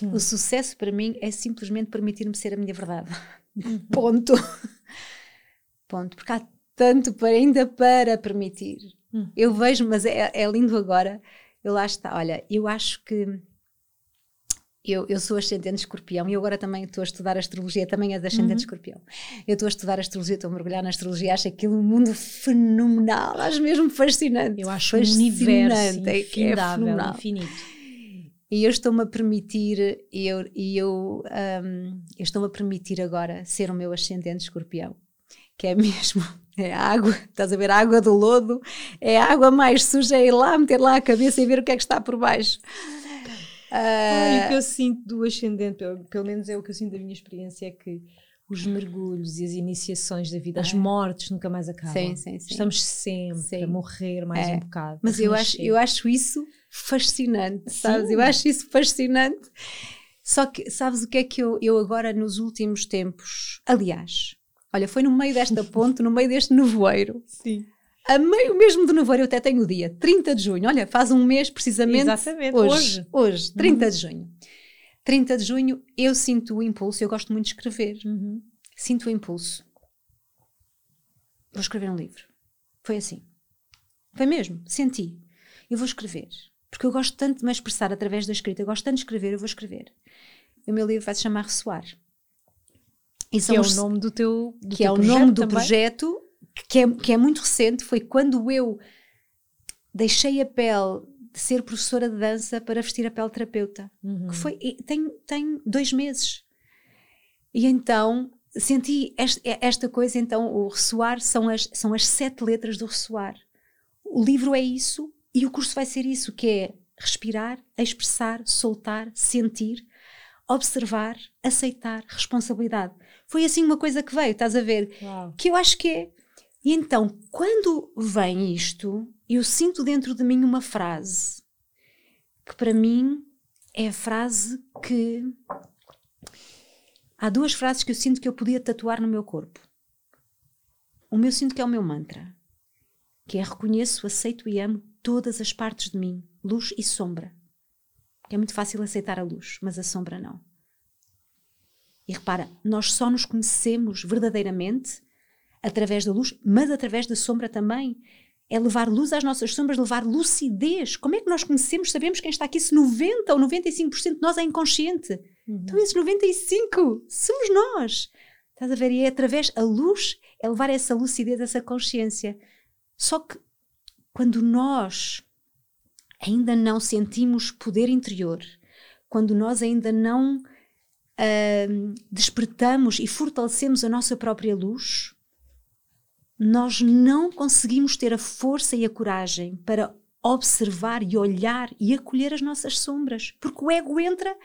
hum. o sucesso para mim é simplesmente permitir-me ser a minha verdade. Uhum. Ponto. Ponto. Porque há tanto para, ainda para permitir. Hum. Eu vejo, mas é, é lindo agora. Eu lá está. Olha, eu acho que eu, eu sou ascendente de escorpião e agora também estou a estudar astrologia, também é de ascendente uhum. escorpião. Eu estou a estudar astrologia, estou a mergulhar na astrologia, acho aquilo um mundo fenomenal, acho mesmo fascinante. Eu acho fascinante, um universo é, é infinito. E eu estou-me a permitir, eu, eu, um, eu estou-me a permitir agora ser o meu ascendente escorpião, que é mesmo, é água, estás a ver, a água do lodo, é a água mais suja, é ir lá, meter lá a cabeça e ver o que é que está por baixo. Uh, ah, o que eu sinto do ascendente, pelo, pelo menos é o que eu sinto da minha experiência, é que os mergulhos e as iniciações da vida, as mortes nunca mais acabam. Sim, sim, sim. Estamos sempre sim. a morrer mais é. um bocado. Mas eu acho, eu acho isso fascinante, sabes? Sim. Eu acho isso fascinante. Só que, sabes o que é que eu, eu agora nos últimos tempos, aliás, olha, foi no meio desta ponte, no meio deste nevoeiro. Sim. A meio mesmo do nevoeiro, eu até tenho o dia, 30 de junho. Olha, faz um mês precisamente. Exatamente, hoje. Hoje, hoje 30 uhum. de junho. 30 de junho eu sinto o impulso, eu gosto muito de escrever, uhum. sinto o impulso. Vou escrever um livro. Foi assim. Foi mesmo, senti. Eu vou escrever. Porque eu gosto tanto de me expressar através da escrita, eu gosto tanto de escrever, eu vou escrever. O meu livro vai se chamar Ressoar. E que é os, o nome do teu do Que teu é o nome do também? projeto, que é, que é muito recente. Foi quando eu deixei a pele de ser professora de dança para vestir a pele terapeuta. Uhum. Que foi, tem, tem dois meses. E então senti esta, esta, coisa, então o ressoar são as, são as sete letras do ressoar. O livro é isso e o curso vai ser isso, que é respirar, expressar, soltar, sentir, observar, aceitar, responsabilidade. Foi assim uma coisa que veio, estás a ver? Uau. Que eu acho que é. E então, quando vem isto, eu sinto dentro de mim uma frase que para mim é a frase que. Há duas frases que eu sinto que eu podia tatuar no meu corpo. Uma eu sinto que é o meu mantra, que é reconheço, aceito e amo todas as partes de mim, luz e sombra. É muito fácil aceitar a luz, mas a sombra não. E repara, nós só nos conhecemos verdadeiramente através da luz, mas através da sombra também é levar luz às nossas sombras, levar lucidez. Como é que nós conhecemos, sabemos quem está aqui? Se 90 ou 95% de nós é inconsciente. Uhum. Então esses 95 somos nós. Estás a ver? E é através, a luz é levar essa lucidez, essa consciência. Só que quando nós ainda não sentimos poder interior, quando nós ainda não uh, despertamos e fortalecemos a nossa própria luz, nós não conseguimos ter a força e a coragem para observar e olhar e acolher as nossas sombras, porque o ego entra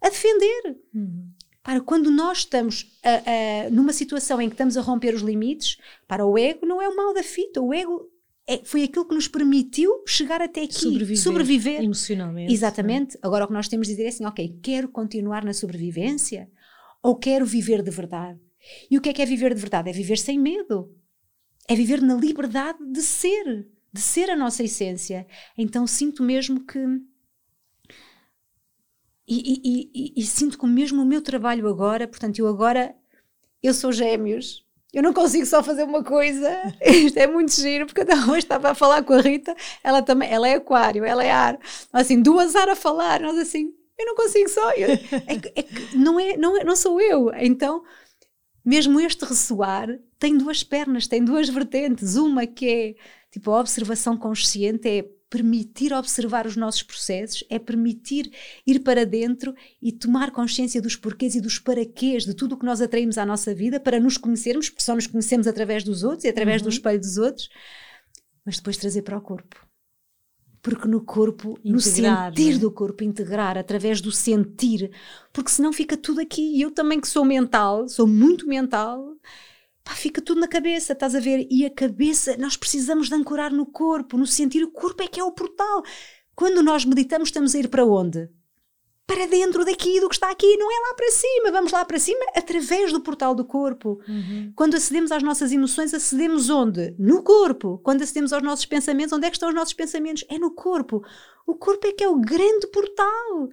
a defender. Uhum. Para quando nós estamos a, a, numa situação em que estamos a romper os limites, para o ego não é o mal da fita, o ego é, foi aquilo que nos permitiu chegar até aqui, sobreviver, sobreviver. emocionalmente. Exatamente. Agora o que nós temos de dizer é assim, ok, quero continuar na sobrevivência ou quero viver de verdade? E o que é que é viver de verdade? É viver sem medo. É viver na liberdade de ser, de ser a nossa essência. Então sinto mesmo que e, e, e, e, sinto que mesmo o meu trabalho agora, portanto, eu agora, eu sou gêmeos, eu não consigo só fazer uma coisa, isto é muito giro, porque eu hoje estava a falar com a Rita, ela também, ela é aquário, ela é ar, assim, duas ar a falar, nós assim, eu não consigo só, eu, é, é, não, é, não, é, não sou eu, então, mesmo este ressoar tem duas pernas, tem duas vertentes, uma que é, tipo, a observação consciente é permitir observar os nossos processos, é permitir ir para dentro e tomar consciência dos porquês e dos paraquês de tudo o que nós atraímos à nossa vida para nos conhecermos, porque só nos conhecemos através dos outros e através uhum. do espelho dos outros, mas depois trazer para o corpo. Porque no corpo, integrar, no sentir né? do corpo, integrar através do sentir, porque senão fica tudo aqui. E eu também, que sou mental, sou muito mental, pá, fica tudo na cabeça, estás a ver? E a cabeça, nós precisamos de ancorar no corpo, no sentir. O corpo é que é o portal. Quando nós meditamos, estamos a ir para onde? Para dentro daqui, do que está aqui, não é lá para cima. Vamos lá para cima através do portal do corpo. Uhum. Quando acedemos às nossas emoções, acedemos onde? No corpo. Quando acedemos aos nossos pensamentos, onde é que estão os nossos pensamentos? É no corpo. O corpo é que é o grande portal.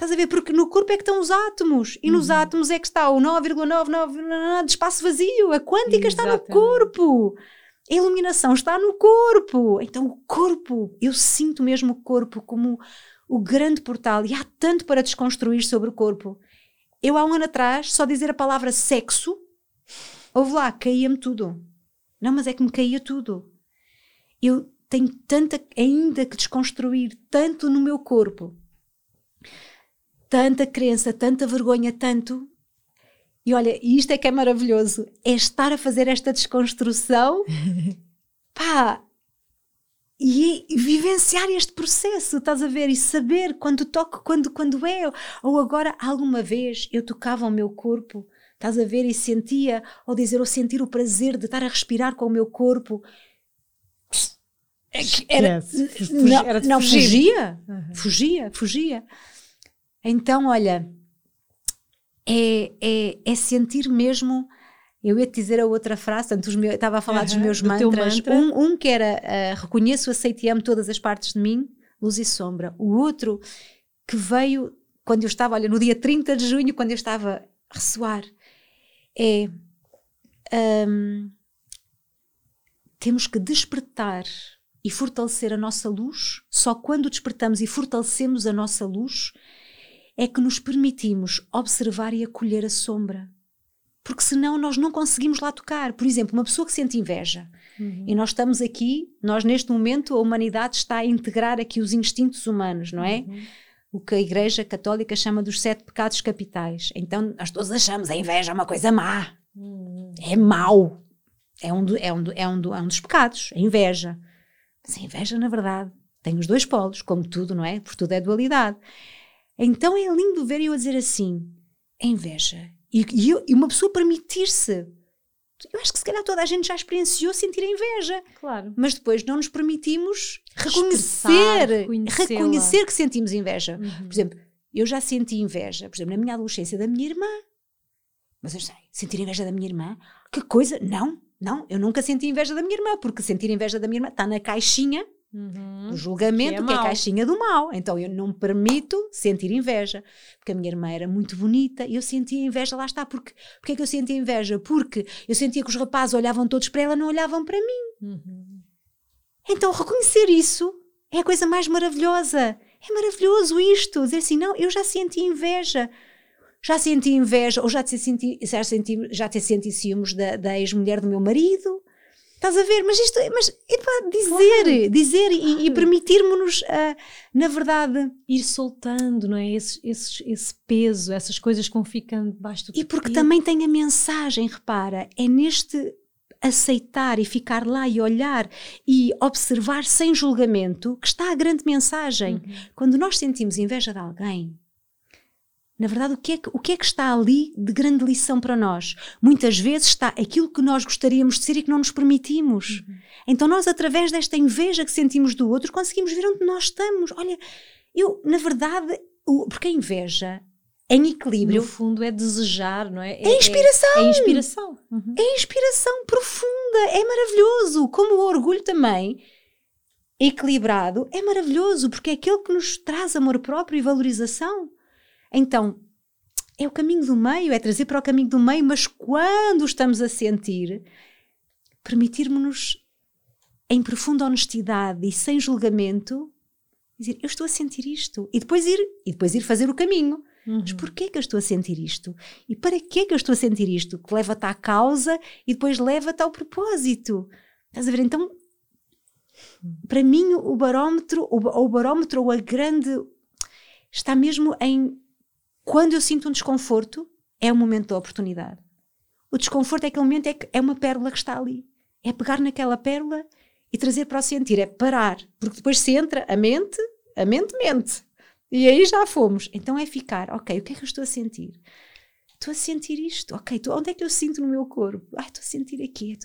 Estás a ver? Porque no corpo é que estão os átomos e uhum. nos átomos é que está o 9,99 de espaço vazio. A quântica Exatamente. está no corpo. A iluminação está no corpo. Então, o corpo, eu sinto mesmo o corpo como o grande portal e há tanto para desconstruir sobre o corpo. Eu, há um ano atrás, só dizer a palavra sexo, houve lá, caía-me tudo. Não, mas é que me caía tudo. Eu tenho tanta ainda que desconstruir, tanto no meu corpo tanta crença, tanta vergonha, tanto. E olha, isto é que é maravilhoso, é estar a fazer esta desconstrução, pá, e, e, vivenciar este processo, estás a ver? E saber quando toco, quando, quando é. Ou agora, alguma vez, eu tocava o meu corpo, estás a ver? E sentia, ou dizer, ou sentir o prazer de estar a respirar com o meu corpo. Era, não, era não fugia, uhum. fugia, fugia. Então, olha, é, é, é sentir mesmo. Eu ia te dizer a outra frase, tanto meus, estava a falar dos meus do mantras. Mantra. Um, um que era uh, reconheço, aceito e amo todas as partes de mim, luz e sombra. O outro que veio quando eu estava, olha, no dia 30 de junho, quando eu estava a ressoar, é um, temos que despertar e fortalecer a nossa luz. Só quando despertamos e fortalecemos a nossa luz é que nos permitimos observar e acolher a sombra. Porque senão nós não conseguimos lá tocar. Por exemplo, uma pessoa que sente inveja. Uhum. E nós estamos aqui, nós neste momento, a humanidade está a integrar aqui os instintos humanos, não é? Uhum. O que a Igreja Católica chama dos sete pecados capitais. Então nós todos achamos a inveja é uma coisa má. Uhum. É mau. É um, do, é, um, é, um, é um dos pecados, a inveja. Mas a inveja, na verdade, tem os dois polos, como tudo, não é? Por tudo é dualidade. Então é lindo ver eu a dizer assim: é inveja. E, e, eu, e uma pessoa permitir-se. Eu acho que se calhar toda a gente já experienciou sentir a inveja. Claro. Mas depois não nos permitimos reconhecer, reconhecer que sentimos inveja. Uhum. Por exemplo, eu já senti inveja, por exemplo, na minha adolescência da minha irmã. Mas eu sei, sentir inveja da minha irmã? Que coisa? Não, não, eu nunca senti inveja da minha irmã, porque sentir inveja da minha irmã está na caixinha Uhum. julgamento, que é, que é, a caixinha do mal. Então eu não me permito sentir inveja, porque a minha irmã era muito bonita e eu sentia inveja, lá está. Porque, porque é que eu sentia inveja? Porque eu sentia que os rapazes olhavam todos para ela, não olhavam para mim. Uhum. Então reconhecer isso é a coisa mais maravilhosa. É maravilhoso isto, dizer assim, não, eu já senti inveja. Já senti inveja, ou já te senti, já senti, já te senti ciúmes da, da ex-mulher do meu marido, Estás a ver? Mas isto, mas epá, dizer, claro. dizer claro. e, e permitirmos-nos, uh, na verdade, ir soltando, não é? Esse, esse, esse peso, essas coisas que vão ficando debaixo do E porque também tem a mensagem, repara, é neste aceitar e ficar lá e olhar e observar sem julgamento que está a grande mensagem. Uhum. Quando nós sentimos inveja de alguém, na verdade, o que, é que, o que é que está ali de grande lição para nós? Muitas vezes está aquilo que nós gostaríamos de ser e que não nos permitimos. Uhum. Então, nós, através desta inveja que sentimos do outro, conseguimos ver onde nós estamos. Olha, eu, na verdade, o, porque a inveja em equilíbrio. No fundo, é desejar, não é? É, é inspiração. É, é inspiração. Uhum. É inspiração profunda. É maravilhoso. Como o orgulho também, equilibrado, é maravilhoso, porque é aquele que nos traz amor próprio e valorização. Então, é o caminho do meio, é trazer para o caminho do meio, mas quando estamos a sentir, permitirmos-nos, em profunda honestidade e sem julgamento, dizer: Eu estou a sentir isto. E depois ir, e depois ir fazer o caminho. Uhum. Mas porquê que eu estou a sentir isto? E para que que eu estou a sentir isto? Que leva-te à causa e depois leva-te ao propósito. Estás a ver? Então, para mim, o barómetro, o, o barómetro ou a grande está mesmo em quando eu sinto um desconforto, é o momento da oportunidade. O desconforto é aquele momento, é, é uma pérola que está ali. É pegar naquela pérola e trazer para o sentir, é parar. Porque depois se entra a mente, a mente mente. E aí já fomos. Então é ficar, ok, o que é que eu estou a sentir? Estou a sentir isto, ok, onde é que eu sinto no meu corpo? Ah, estou a sentir aqui.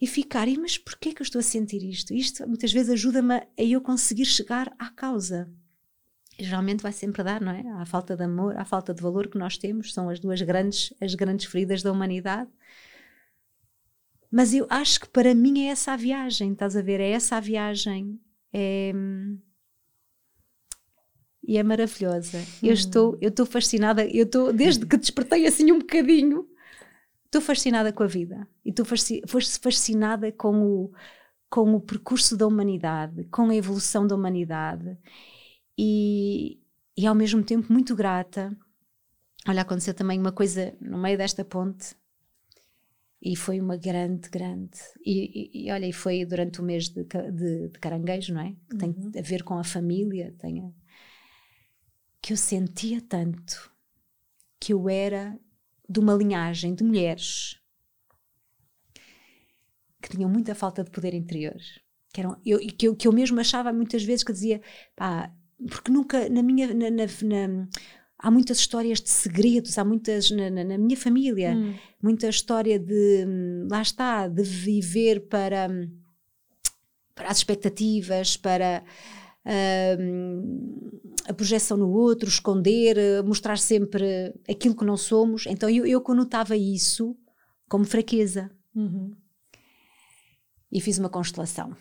E ficar, e, mas porquê que eu estou a sentir isto? Isto muitas vezes ajuda-me a eu conseguir chegar à causa geralmente vai sempre dar, não é? A falta de amor, a falta de valor que nós temos, são as duas grandes, as grandes feridas da humanidade. Mas eu acho que para mim é essa a viagem, estás a ver? É essa a viagem. É... E é maravilhosa. Hum. Eu estou, eu estou fascinada, eu estou, desde que despertei assim um bocadinho, estou fascinada com a vida. E estou fascinada com o, com o percurso da humanidade, com a evolução da humanidade e, e ao mesmo tempo muito grata. Olha, aconteceu também uma coisa no meio desta ponte e foi uma grande, grande. E, e, e olha, e foi durante o mês de, de, de caranguejo, não é? Que uhum. tem a ver com a família, tem a, que eu sentia tanto que eu era de uma linhagem de mulheres que tinham muita falta de poder interior. Que, eram, eu, que, eu, que eu mesmo achava muitas vezes que dizia, pá, porque nunca, na minha. Na, na, na, há muitas histórias de segredos, há muitas. Na, na minha família, hum. muita história de. Lá está, de viver para. para as expectativas, para. Uh, a projeção no outro, esconder, mostrar sempre aquilo que não somos. Então eu, eu conotava isso como fraqueza. Uhum. E fiz uma constelação.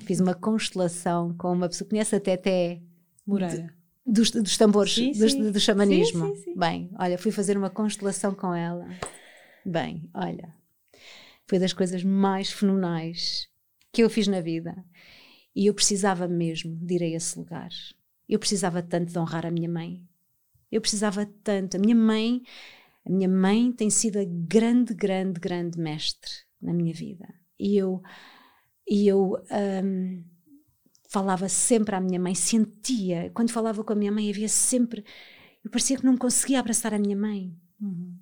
fiz uma constelação com uma pessoa que conhece até até Moreira. Dos, dos tambores, sim, dos, sim. do xamanismo. Sim, Bem, olha, fui fazer uma constelação com ela. Bem, olha, foi das coisas mais fenomenais que eu fiz na vida. E eu precisava mesmo de ir a esse lugar. Eu precisava tanto de honrar a minha mãe. Eu precisava tanto. A minha mãe, a minha mãe tem sido a grande, grande, grande mestre na minha vida. E eu, e eu um, falava sempre à minha mãe, sentia, quando falava com a minha mãe havia sempre, eu parecia que não conseguia abraçar a minha mãe. Uhum.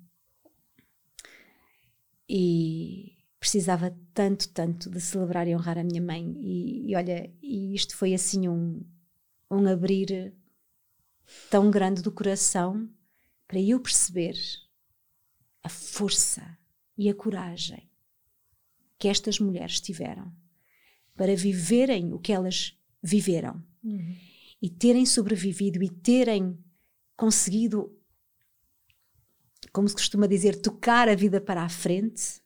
E precisava tanto, tanto de celebrar e honrar a minha mãe. E, e olha, e isto foi assim um, um abrir tão grande do coração para eu perceber a força e a coragem que estas mulheres tiveram para viverem o que elas viveram uhum. e terem sobrevivido e terem conseguido, como se costuma dizer, tocar a vida para a frente.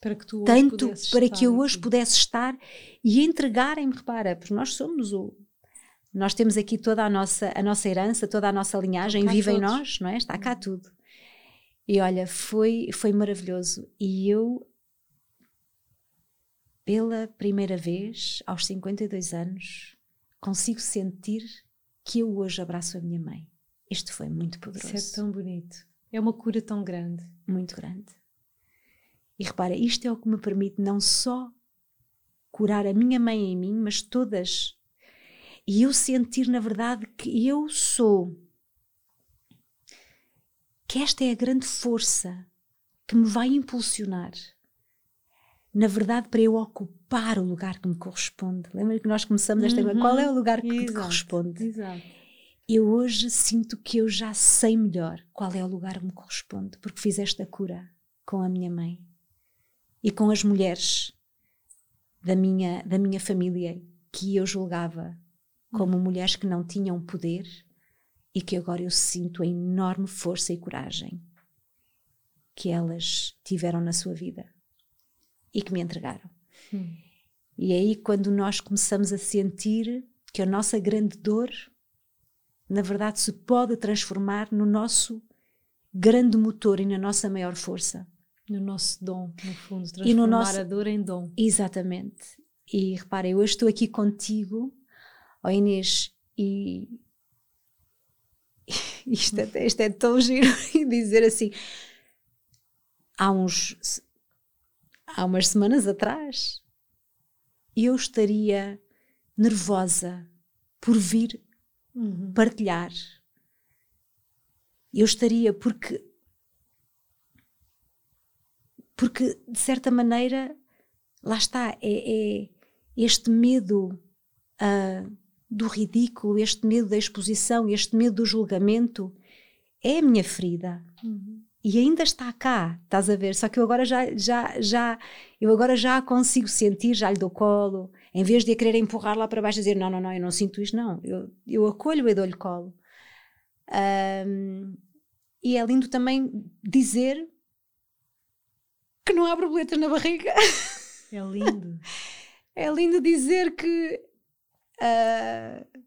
Para que tu tanto para que eu hoje aqui. pudesse estar e entregarem-me, repara, porque nós somos o, nós temos aqui toda a nossa, a nossa herança, toda a nossa linhagem vive em nós, não é? Está cá uhum. tudo. E olha, foi, foi maravilhoso. E eu pela primeira vez, aos 52 anos, consigo sentir que eu hoje abraço a minha mãe. Isto foi muito poderoso. Isso é tão bonito. É uma cura tão grande. Muito grande. E repara, isto é o que me permite não só curar a minha mãe em mim, mas todas. E eu sentir, na verdade, que eu sou. Que esta é a grande força que me vai impulsionar. Na verdade, para eu ocupar o lugar que me corresponde. Lembra que nós começamos esta uhum. Qual é o lugar que Exato. te corresponde? Exato. Eu hoje sinto que eu já sei melhor qual é o lugar que me corresponde, porque fiz esta cura com a minha mãe e com as mulheres da minha, da minha família que eu julgava como mulheres que não tinham poder e que agora eu sinto a enorme força e coragem que elas tiveram na sua vida e que me entregaram. Hum. E é aí quando nós começamos a sentir que a nossa grande dor, na verdade, se pode transformar no nosso grande motor e na nossa maior força. No nosso dom, no fundo, transformar e no nosso... a dor em dom. Exatamente. E repara, eu hoje estou aqui contigo, ó Inês, e isto é, isto é tão giro dizer assim. Há uns há umas semanas atrás eu estaria nervosa por vir uhum. partilhar. Eu estaria porque porque de certa maneira lá está é, é este medo uh, do ridículo, este medo da exposição, este medo do julgamento é a minha ferida. Uhum e ainda está cá, estás a ver? Só que eu agora já, já, já, eu agora já consigo sentir, já lhe dou colo, em vez de a querer empurrar lá para baixo e dizer não, não, não, eu não sinto isto, não, eu, eu acolho e dou-lhe colo. Um, e é lindo também dizer que não há borboletas na barriga. É lindo. é lindo dizer que. Uh,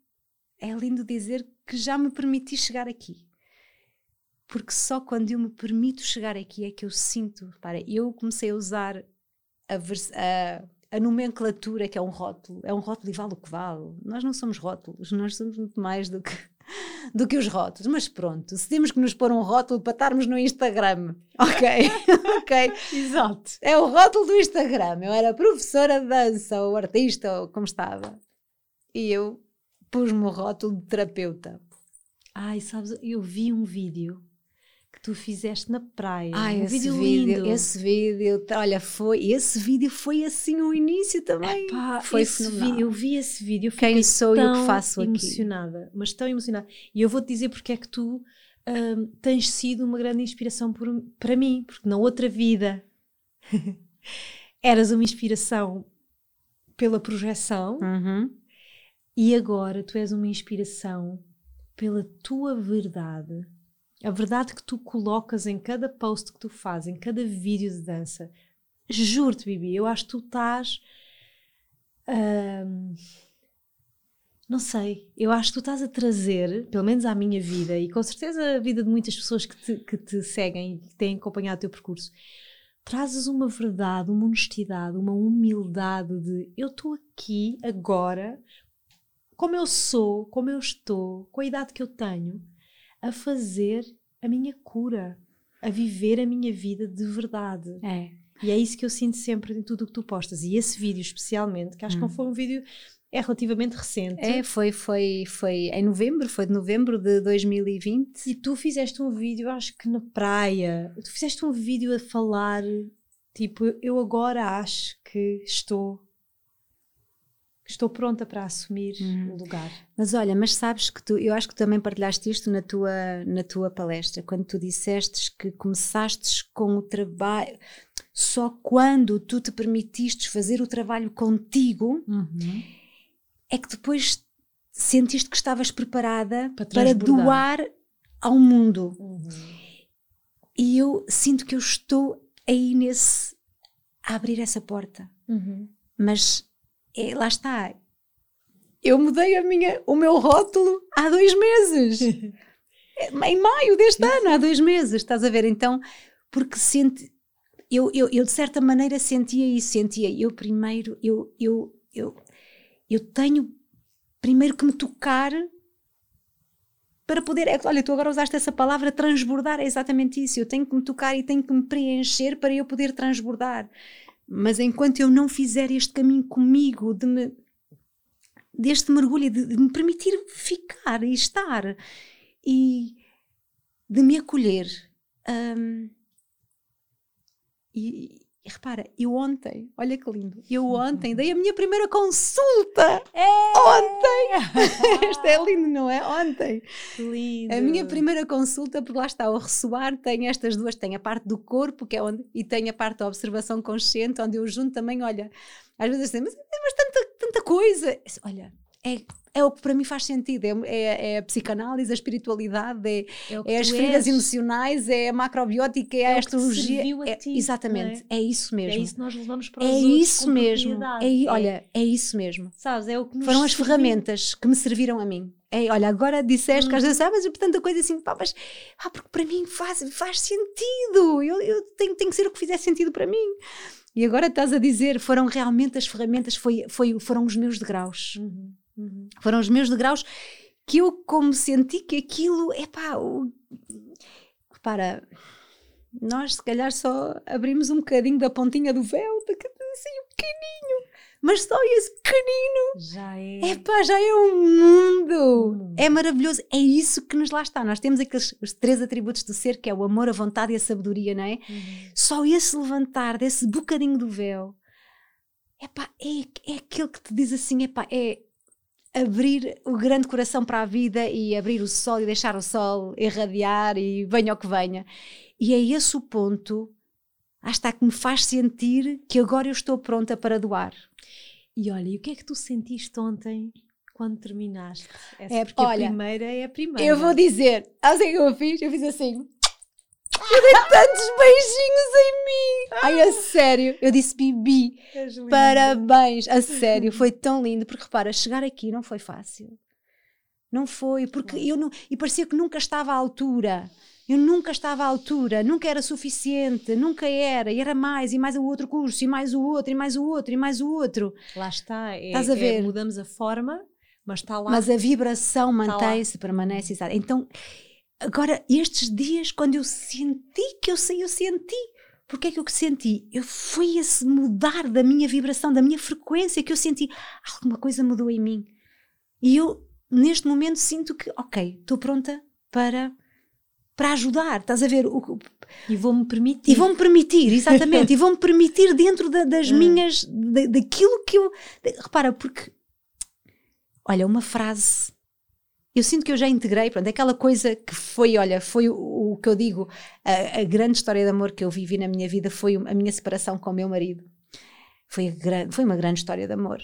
é lindo dizer que já me permiti chegar aqui porque só quando eu me permito chegar aqui é que eu sinto. Para, eu comecei a usar a, a, a, nomenclatura, que é um rótulo. É um rótulo e vale o que vale. Nós não somos rótulos, nós somos muito mais do que, do que os rótulos. Mas pronto, se temos que nos pôr um rótulo para estarmos no Instagram, ok? ok? Exato. É o rótulo do Instagram. Eu era professora de dança ou artista ou como estava. E eu pus-me o rótulo de terapeuta. Ai, sabes, eu vi um vídeo que tu fizeste na praia. Ah, um esse vídeo, vídeo Esse vídeo, olha, foi, esse vídeo foi assim o início também. Epá, foi fenomenal. eu vi esse vídeo, quem sou eu que faço emocionada, aqui? mas tão emocionada. E eu vou-te dizer porque é que tu hum, tens sido uma grande inspiração por, para mim, porque na outra vida eras uma inspiração pela projeção uhum. e agora tu és uma inspiração pela tua verdade a verdade que tu colocas em cada post que tu fazes, em cada vídeo de dança, juro-te, Bibi, eu acho que tu estás. Hum, não sei, eu acho que tu estás a trazer, pelo menos à minha vida, e com certeza a vida de muitas pessoas que te, que te seguem e que têm acompanhado o teu percurso, trazes uma verdade, uma honestidade, uma humildade de eu estou aqui agora, como eu sou, como eu estou, com a idade que eu tenho a fazer a minha cura, a viver a minha vida de verdade. É. E é isso que eu sinto sempre em tudo o que tu postas. E esse vídeo, especialmente, que acho hum. que foi um vídeo é relativamente recente. É, foi, foi, foi em novembro, foi de novembro de 2020. E tu fizeste um vídeo, acho que na praia, tu fizeste um vídeo a falar, tipo, eu agora acho que estou estou pronta para assumir uhum. o lugar. Mas olha, mas sabes que tu, eu acho que também partilhaste isto na tua, na tua palestra, quando tu disseste que começaste com o trabalho, só quando tu te permitiste fazer o trabalho contigo, uhum. é que depois sentiste que estavas preparada para, para doar ao mundo. Uhum. E eu sinto que eu estou aí nesse a abrir essa porta. Uhum. Mas é, lá está. Eu mudei a minha, o meu rótulo há dois meses. em maio deste ano, há dois meses, estás a ver? Então, porque sente. Eu, eu, eu de certa maneira sentia isso, sentia. Eu primeiro, eu, eu, eu, eu tenho primeiro que me tocar para poder. É, olha, tu agora usaste essa palavra transbordar, é exatamente isso. Eu tenho que me tocar e tenho que me preencher para eu poder transbordar. Mas enquanto eu não fizer este caminho comigo, de me, deste mergulho, de, de me permitir ficar e estar e de me acolher. Um, e, e repara, eu ontem, olha que lindo, eu ontem dei a minha primeira consulta. É. Ontem! Isto é lindo, não é? Ontem. Lindo. A minha primeira consulta, porque lá está, o ressoar tem estas duas, tem a parte do corpo, que é onde, e tem a parte da observação consciente, onde eu junto também, olha, às vezes assim, mas, mas tanta, tanta coisa. Olha, é é o que para mim faz sentido. É, é, é a psicanálise, a espiritualidade, é, é, é as feridas emocionais, é a macrobiótica, é, é a astrologia. A ti, exatamente, é? isso mesmo. É isso que nós levamos para os é isso mesmo. É, olha, é isso mesmo. Sabes, é o que Foram as ferramentas que me serviram a mim. É, olha, agora disseste hum. que às vezes, ah, mas tanta coisa assim, pá, mas ah, porque para mim faz, faz sentido. Eu, eu tenho, tenho que ser o que fizer sentido para mim. E agora estás a dizer, foram realmente as ferramentas, foi, foi, foram os meus degraus. Uhum. Uhum. Foram os meus degraus que eu, como senti que aquilo, é pá, o... repara, nós se calhar só abrimos um bocadinho da pontinha do véu, assim, um pequenininho, mas só esse pequenino já é, epá, já é um mundo. Hum. É maravilhoso, é isso que nos lá está. Nós temos aqueles os três atributos do ser, que é o amor, a vontade e a sabedoria, não é? Uhum. Só esse levantar desse bocadinho do véu, epá, é, é aquele que te diz assim, epá, é abrir o grande coração para a vida e abrir o sol e deixar o sol irradiar e venha o que venha. E é esse o ponto, hasta que me faz sentir que agora eu estou pronta para doar. E olha, e o que é que tu sentiste ontem quando terminaste? Essa, é, porque olha, a primeira é a primeira. Eu vou dizer, assim que eu fiz? Eu fiz assim. Eu dei tantos beijinhos em mim. Ai, a sério. Eu disse, Bibi, parabéns. A sério, foi tão lindo. Porque repara, chegar aqui não foi fácil. Não foi, porque eu não. E parecia que nunca estava à altura. Eu nunca estava à altura, nunca era suficiente, nunca era, e era mais, e mais o outro curso, e mais o outro, e mais o outro, e mais o outro. Lá está, é, Estás a ver? É, mudamos a forma, mas está lá. Mas a vibração mantém-se, permanece. Então, Agora, estes dias, quando eu senti que eu sei, eu senti. Porque é que eu senti? Eu foi esse mudar da minha vibração, da minha frequência, que eu senti alguma coisa mudou em mim. E eu, neste momento, sinto que, ok, estou pronta para para ajudar, estás a ver? O, e vou-me permitir. E vão-me permitir, exatamente. e vão-me permitir dentro da, das hum. minhas. Da, daquilo que eu. De, repara, porque. Olha, uma frase eu sinto que eu já integrei, pronto, aquela coisa que foi, olha, foi o, o que eu digo, a, a, grande história de amor que eu vivi na minha vida foi a minha separação com o meu marido. Foi, foi uma grande história de amor.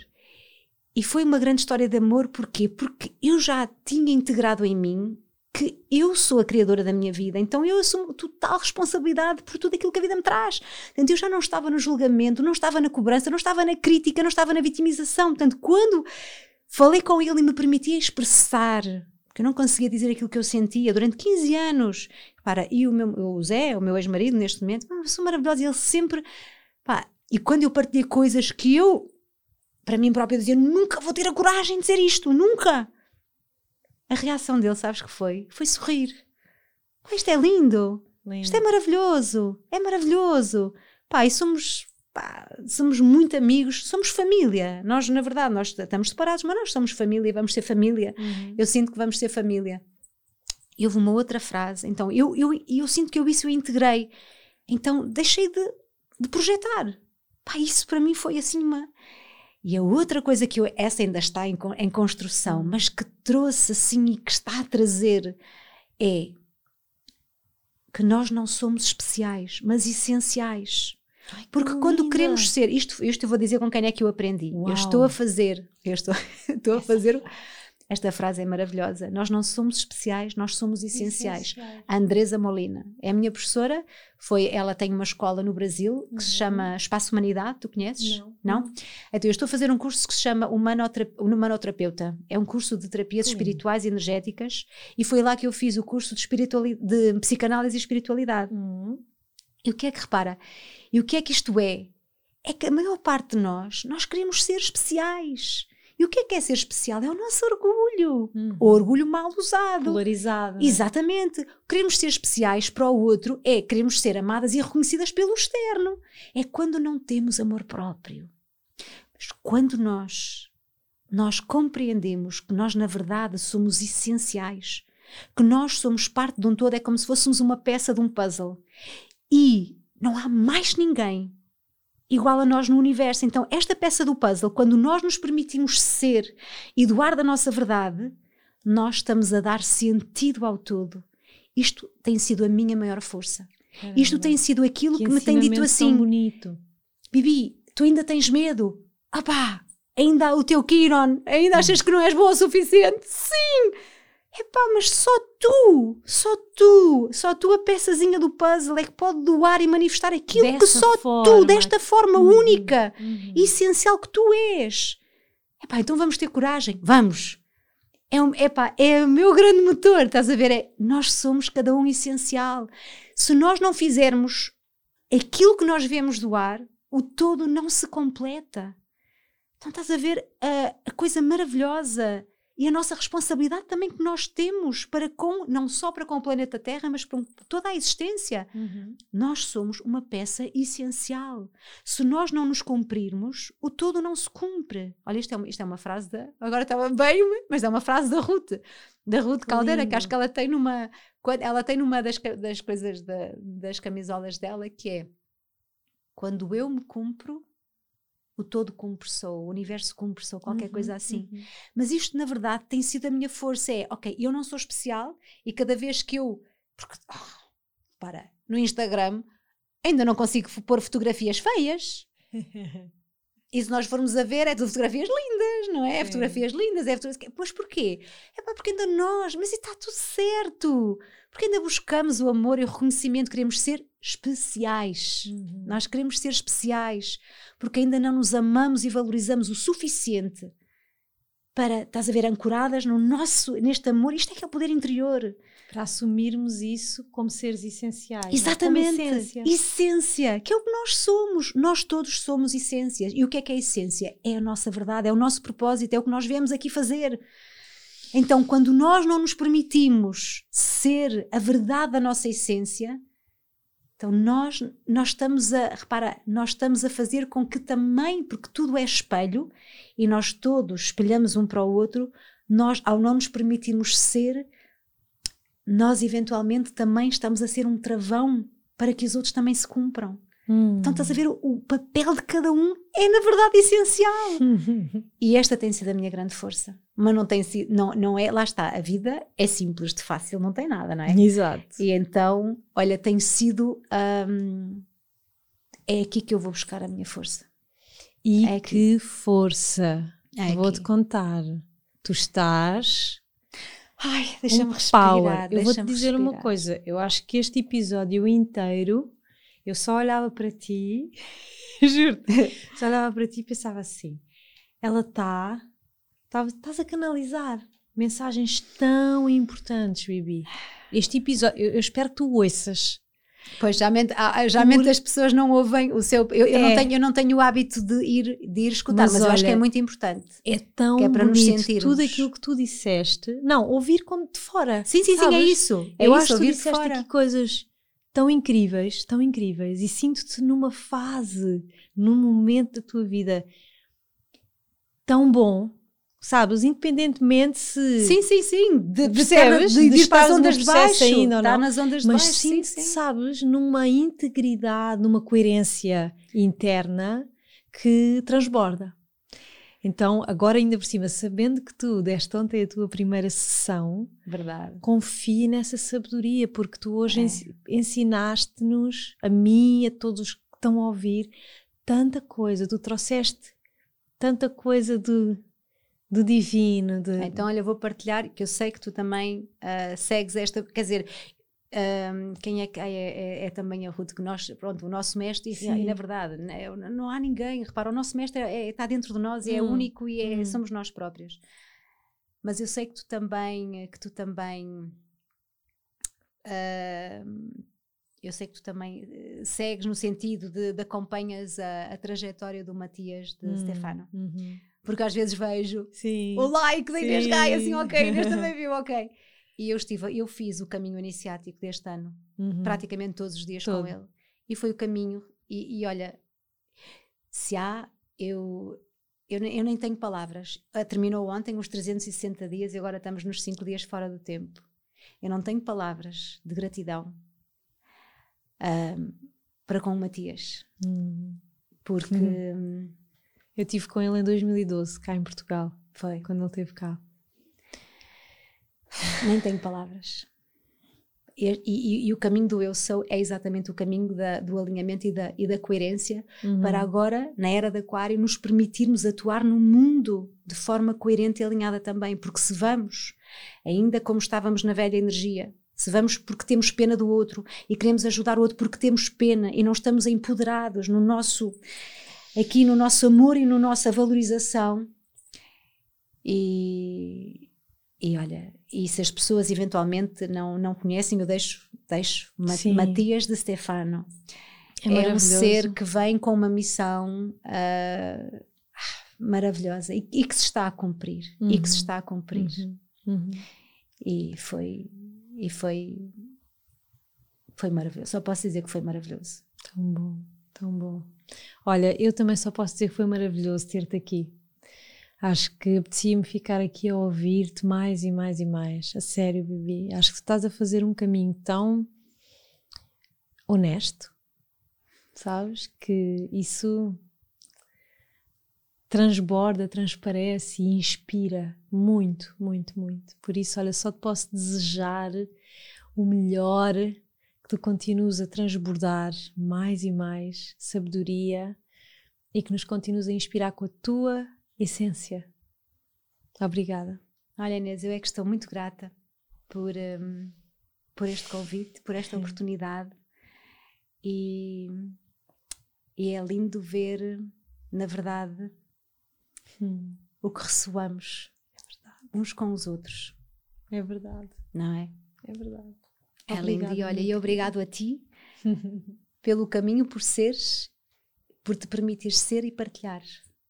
E foi uma grande história de amor porquê? Porque eu já tinha integrado em mim que eu sou a criadora da minha vida, então eu assumo total responsabilidade por tudo aquilo que a vida me traz. Portanto, eu já não estava no julgamento, não estava na cobrança, não estava na crítica, não estava na vitimização. Portanto, quando Falei com ele e me permitia expressar, porque eu não conseguia dizer aquilo que eu sentia durante 15 anos. Para, e o, meu, o Zé, o meu ex-marido, neste momento, ah, sou maravilhosa, e ele sempre. Pá, e quando eu partilhei coisas que eu, para mim própria, dizia: nunca vou ter a coragem de dizer isto, nunca. A reação dele, sabes que foi? Foi sorrir. Isto é lindo. lindo. Isto é maravilhoso. É maravilhoso. Pá, e somos pá, somos muito amigos, somos família. Nós, na verdade, nós estamos separados, mas nós somos família, vamos ser família. Uhum. Eu sinto que vamos ser família. E houve uma outra frase, então eu, eu, eu sinto que eu isso eu integrei. Então deixei de, de projetar. Pá, isso para mim foi assim uma. E a outra coisa que eu, essa ainda está em, em construção, uhum. mas que trouxe assim e que está a trazer é que nós não somos especiais, mas essenciais. Ai, Porque quando linda. queremos ser, isto, isto eu vou dizer com quem é que eu aprendi. Uau. Eu estou a fazer, eu estou, estou a fazer. Esta frase é maravilhosa. Nós não somos especiais, nós somos essenciais. essenciais. A Andresa Molina é a minha professora. Foi, ela tem uma escola no Brasil que uhum. se chama Espaço Humanidade. Tu conheces? Não. Não? Então eu estou a fazer um curso que se chama Humanoterapeuta. É um curso de terapias uhum. espirituais e energéticas. E foi lá que eu fiz o curso de, de psicanálise e espiritualidade. Uhum. E o que é que repara? E o que é que isto é? É que a maior parte de nós, nós queremos ser especiais. E o que é que é ser especial? É o nosso orgulho. Uhum. O orgulho mal usado. Polarizado. Né? Exatamente. Queremos ser especiais para o outro é queremos ser amadas e reconhecidas pelo externo. É quando não temos amor próprio. Mas quando nós nós compreendemos que nós na verdade somos essenciais, que nós somos parte de um todo, é como se fôssemos uma peça de um puzzle. E não há mais ninguém igual a nós no universo. Então, esta peça do puzzle, quando nós nos permitimos ser e doar da nossa verdade, nós estamos a dar sentido ao todo. Isto tem sido a minha maior força. Caramba. Isto tem sido aquilo que, que me tem dito assim. bonito. Bibi, tu ainda tens medo? Ah pá, ainda o teu Kiron, ainda achas que não és boa o suficiente? Sim! Epá, mas só tu, só tu, só tu a peçazinha do puzzle é que pode doar e manifestar aquilo desta que só forma. tu, desta forma uhum, única, uhum. essencial que tu és. Epá, então vamos ter coragem, vamos. É, um, epá, é o meu grande motor, estás a ver? É, nós somos cada um essencial. Se nós não fizermos aquilo que nós vemos doar, o todo não se completa. Então estás a ver a, a coisa maravilhosa e a nossa responsabilidade também que nós temos para com, não só para com o planeta Terra, mas para toda a existência. Uhum. Nós somos uma peça essencial. Se nós não nos cumprirmos, o todo não se cumpre. Olha, isto é uma, isto é uma frase da. Agora estava bem, mas é uma frase da Ruth, da Ruth Caldeira, Lindo. que acho que ela tem numa. Ela tem numa das, das coisas da, das camisolas dela que é quando eu me cumpro, o todo compressou, o universo compressou, qualquer uhum, coisa assim. Uhum. Mas isto, na verdade, tem sido a minha força. É, ok, eu não sou especial e cada vez que eu. Porque, oh, para, no Instagram ainda não consigo pôr fotografias feias. E se nós formos a ver, é tudo fotografias lindas, não é? É fotografias lindas, é fotografias... Pois porquê? É pá, porque ainda nós, mas está tudo certo. Porque ainda buscamos o amor e o reconhecimento, queremos ser especiais. Uhum. Nós queremos ser especiais, porque ainda não nos amamos e valorizamos o suficiente para, estás a ver, ancoradas no nosso, neste amor. Isto é que é o poder interior para assumirmos isso como seres essenciais. É? Exatamente. Essência. essência. que é o que nós somos. Nós todos somos essências. E o que é que é essência? É a nossa verdade, é o nosso propósito, é o que nós viemos aqui fazer. Então, quando nós não nos permitimos ser a verdade da nossa essência, então nós, nós estamos a, repara, nós estamos a fazer com que também, porque tudo é espelho e nós todos espelhamos um para o outro, nós, ao não nos permitirmos ser, nós eventualmente também estamos a ser um travão para que os outros também se cumpram. Hum. Então estás a ver, o, o, papel de cada um é na verdade essencial. e esta tem sido a minha grande força. Mas não tem sido, não, não é, lá está, a vida é simples, de fácil, não tem nada, não é? Exato. E então, olha, tem sido, hum, é aqui que eu vou buscar a minha força. E é que força! É Vou-te contar. Tu estás Ai, deixa-me um respirar. Eu vou-te dizer respirar. uma coisa. Eu acho que este episódio inteiro eu só olhava para ti, juro-te, só olhava para ti e pensava assim: ela está, tá, estás a canalizar mensagens tão importantes, Bibi. Este episódio, eu, eu espero que tu ouças Pois, geralmente, geralmente as pessoas não ouvem o seu. Eu, eu, não é. tenho, eu não tenho o hábito de ir, de ir escutar, mas, mas olha, eu acho que é muito importante. É tão que é para bonito, nos sentirmos. Tudo aquilo que tu disseste. Não, ouvir como de fora. Sim, sim, sabes? sim, é isso. É eu isso, acho que tu disseste fora. aqui coisas tão incríveis, tão incríveis, e sinto-te numa fase, num momento da tua vida tão bom sabes? Independentemente se. Sim, sim, sim. De, percebes? De, de, de para as ondas de baixo. Ainda, está nas ondas de Mas baixo. Mas sim, sabes, numa integridade, numa coerência interna que transborda. Então, agora ainda por cima, sabendo que tu deste ontem a tua primeira sessão, verdade, confie nessa sabedoria, porque tu hoje é. ensinaste-nos, a mim, a todos os que estão a ouvir, tanta coisa, tu trouxeste tanta coisa de do divino. De... Então, olha, vou partilhar, que eu sei que tu também uh, segues esta, quer dizer, um, quem é que é, é, é, também a Ruth, que nós, pronto, o nosso mestre, e, e na verdade, não, né, não, há ninguém, repara, o nosso mestre é, é, está dentro de nós e é hum. único e é, hum. somos nós próprios. Mas eu sei que tu também, que tu também, uh, eu sei que tu também eh, segues no sentido de, de acompanhas a, a, trajetória do Matias de hum. Stefano. Uhum porque às vezes vejo sim, o like da Inês Gaia, assim, ok, Inês também viu, ok. E eu estive, eu fiz o caminho iniciático deste ano, uhum. praticamente todos os dias Todo. com ele. E foi o caminho, e, e olha, se há, eu, eu, eu, nem tenho palavras. Ah, terminou ontem os 360 dias e agora estamos nos 5 dias fora do tempo. Eu não tenho palavras de gratidão uh, para com o Matias. Hum. Porque. Hum. Eu tive com ele em 2012, cá em Portugal. Foi. Quando ele esteve cá. Nem tenho palavras. E, e, e, o caminho do eu sou é exatamente o caminho da, do alinhamento e da, e da coerência uhum. para agora, na era do Aquário, nos permitirmos atuar no mundo de forma coerente e alinhada também. Porque se vamos, ainda como estávamos na velha energia, se vamos porque temos pena do outro e queremos ajudar o outro porque temos pena e não estamos empoderados no nosso aqui no nosso amor e na no nossa valorização e, e olha, e se as pessoas eventualmente não, não conhecem, eu deixo, deixo Matias de Stefano. É, é um ser que vem com uma missão uh, maravilhosa e, e, que se está a cumprir. Uhum. E que se uhum. está a cumprir. Uhum. Uhum. E foi. E foi. Foi maravilhoso. Só posso dizer que foi maravilhoso. Tão bom, tão bom. Olha, eu também só posso dizer que foi maravilhoso ter-te aqui. Acho que apetecia-me ficar aqui a ouvir-te mais e mais e mais. A sério, Bibi. Acho que estás a fazer um caminho tão honesto, sabes? Que isso transborda, transparece e inspira muito, muito, muito. Por isso, olha, só te posso desejar o melhor, tu continues a transbordar mais e mais sabedoria e que nos continues a inspirar com a tua essência. Obrigada. Olha, Inês, eu é que estou muito grata por, um, por este convite, por esta oportunidade e, e é lindo ver, na verdade, hum. o que ressoamos é uns com os outros. É verdade. Não é? É verdade. É lindo. E olha, e obrigado a ti pelo caminho por seres, por te permitir ser e partilhar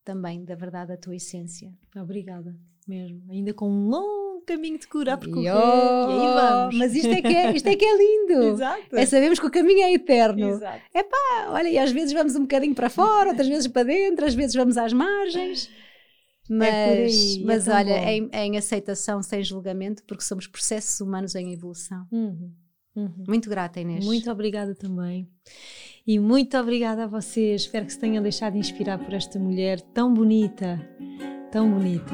também da verdade a tua essência. Obrigada, mesmo. Ainda com um longo caminho de cura a percorrer. E, oh, e aí vamos. Mas isto é que é, isto é, que é lindo. Exato. É sabemos que o caminho é eterno. Exato. É pá, olha, e às vezes vamos um bocadinho para fora, outras vezes para dentro, às vezes vamos às margens. Mas, é aí, é mas é olha, em, em, aceitação, sem julgamento, porque somos processos humanos em evolução. Uhum. Uhum. Muito grata, Inês. Muito obrigada também. E muito obrigada a vocês. Espero que se tenham deixado inspirar por esta mulher tão bonita, tão bonita.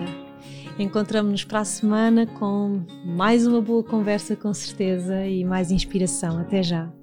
Encontramos-nos para a semana com mais uma boa conversa, com certeza, e mais inspiração. Até já.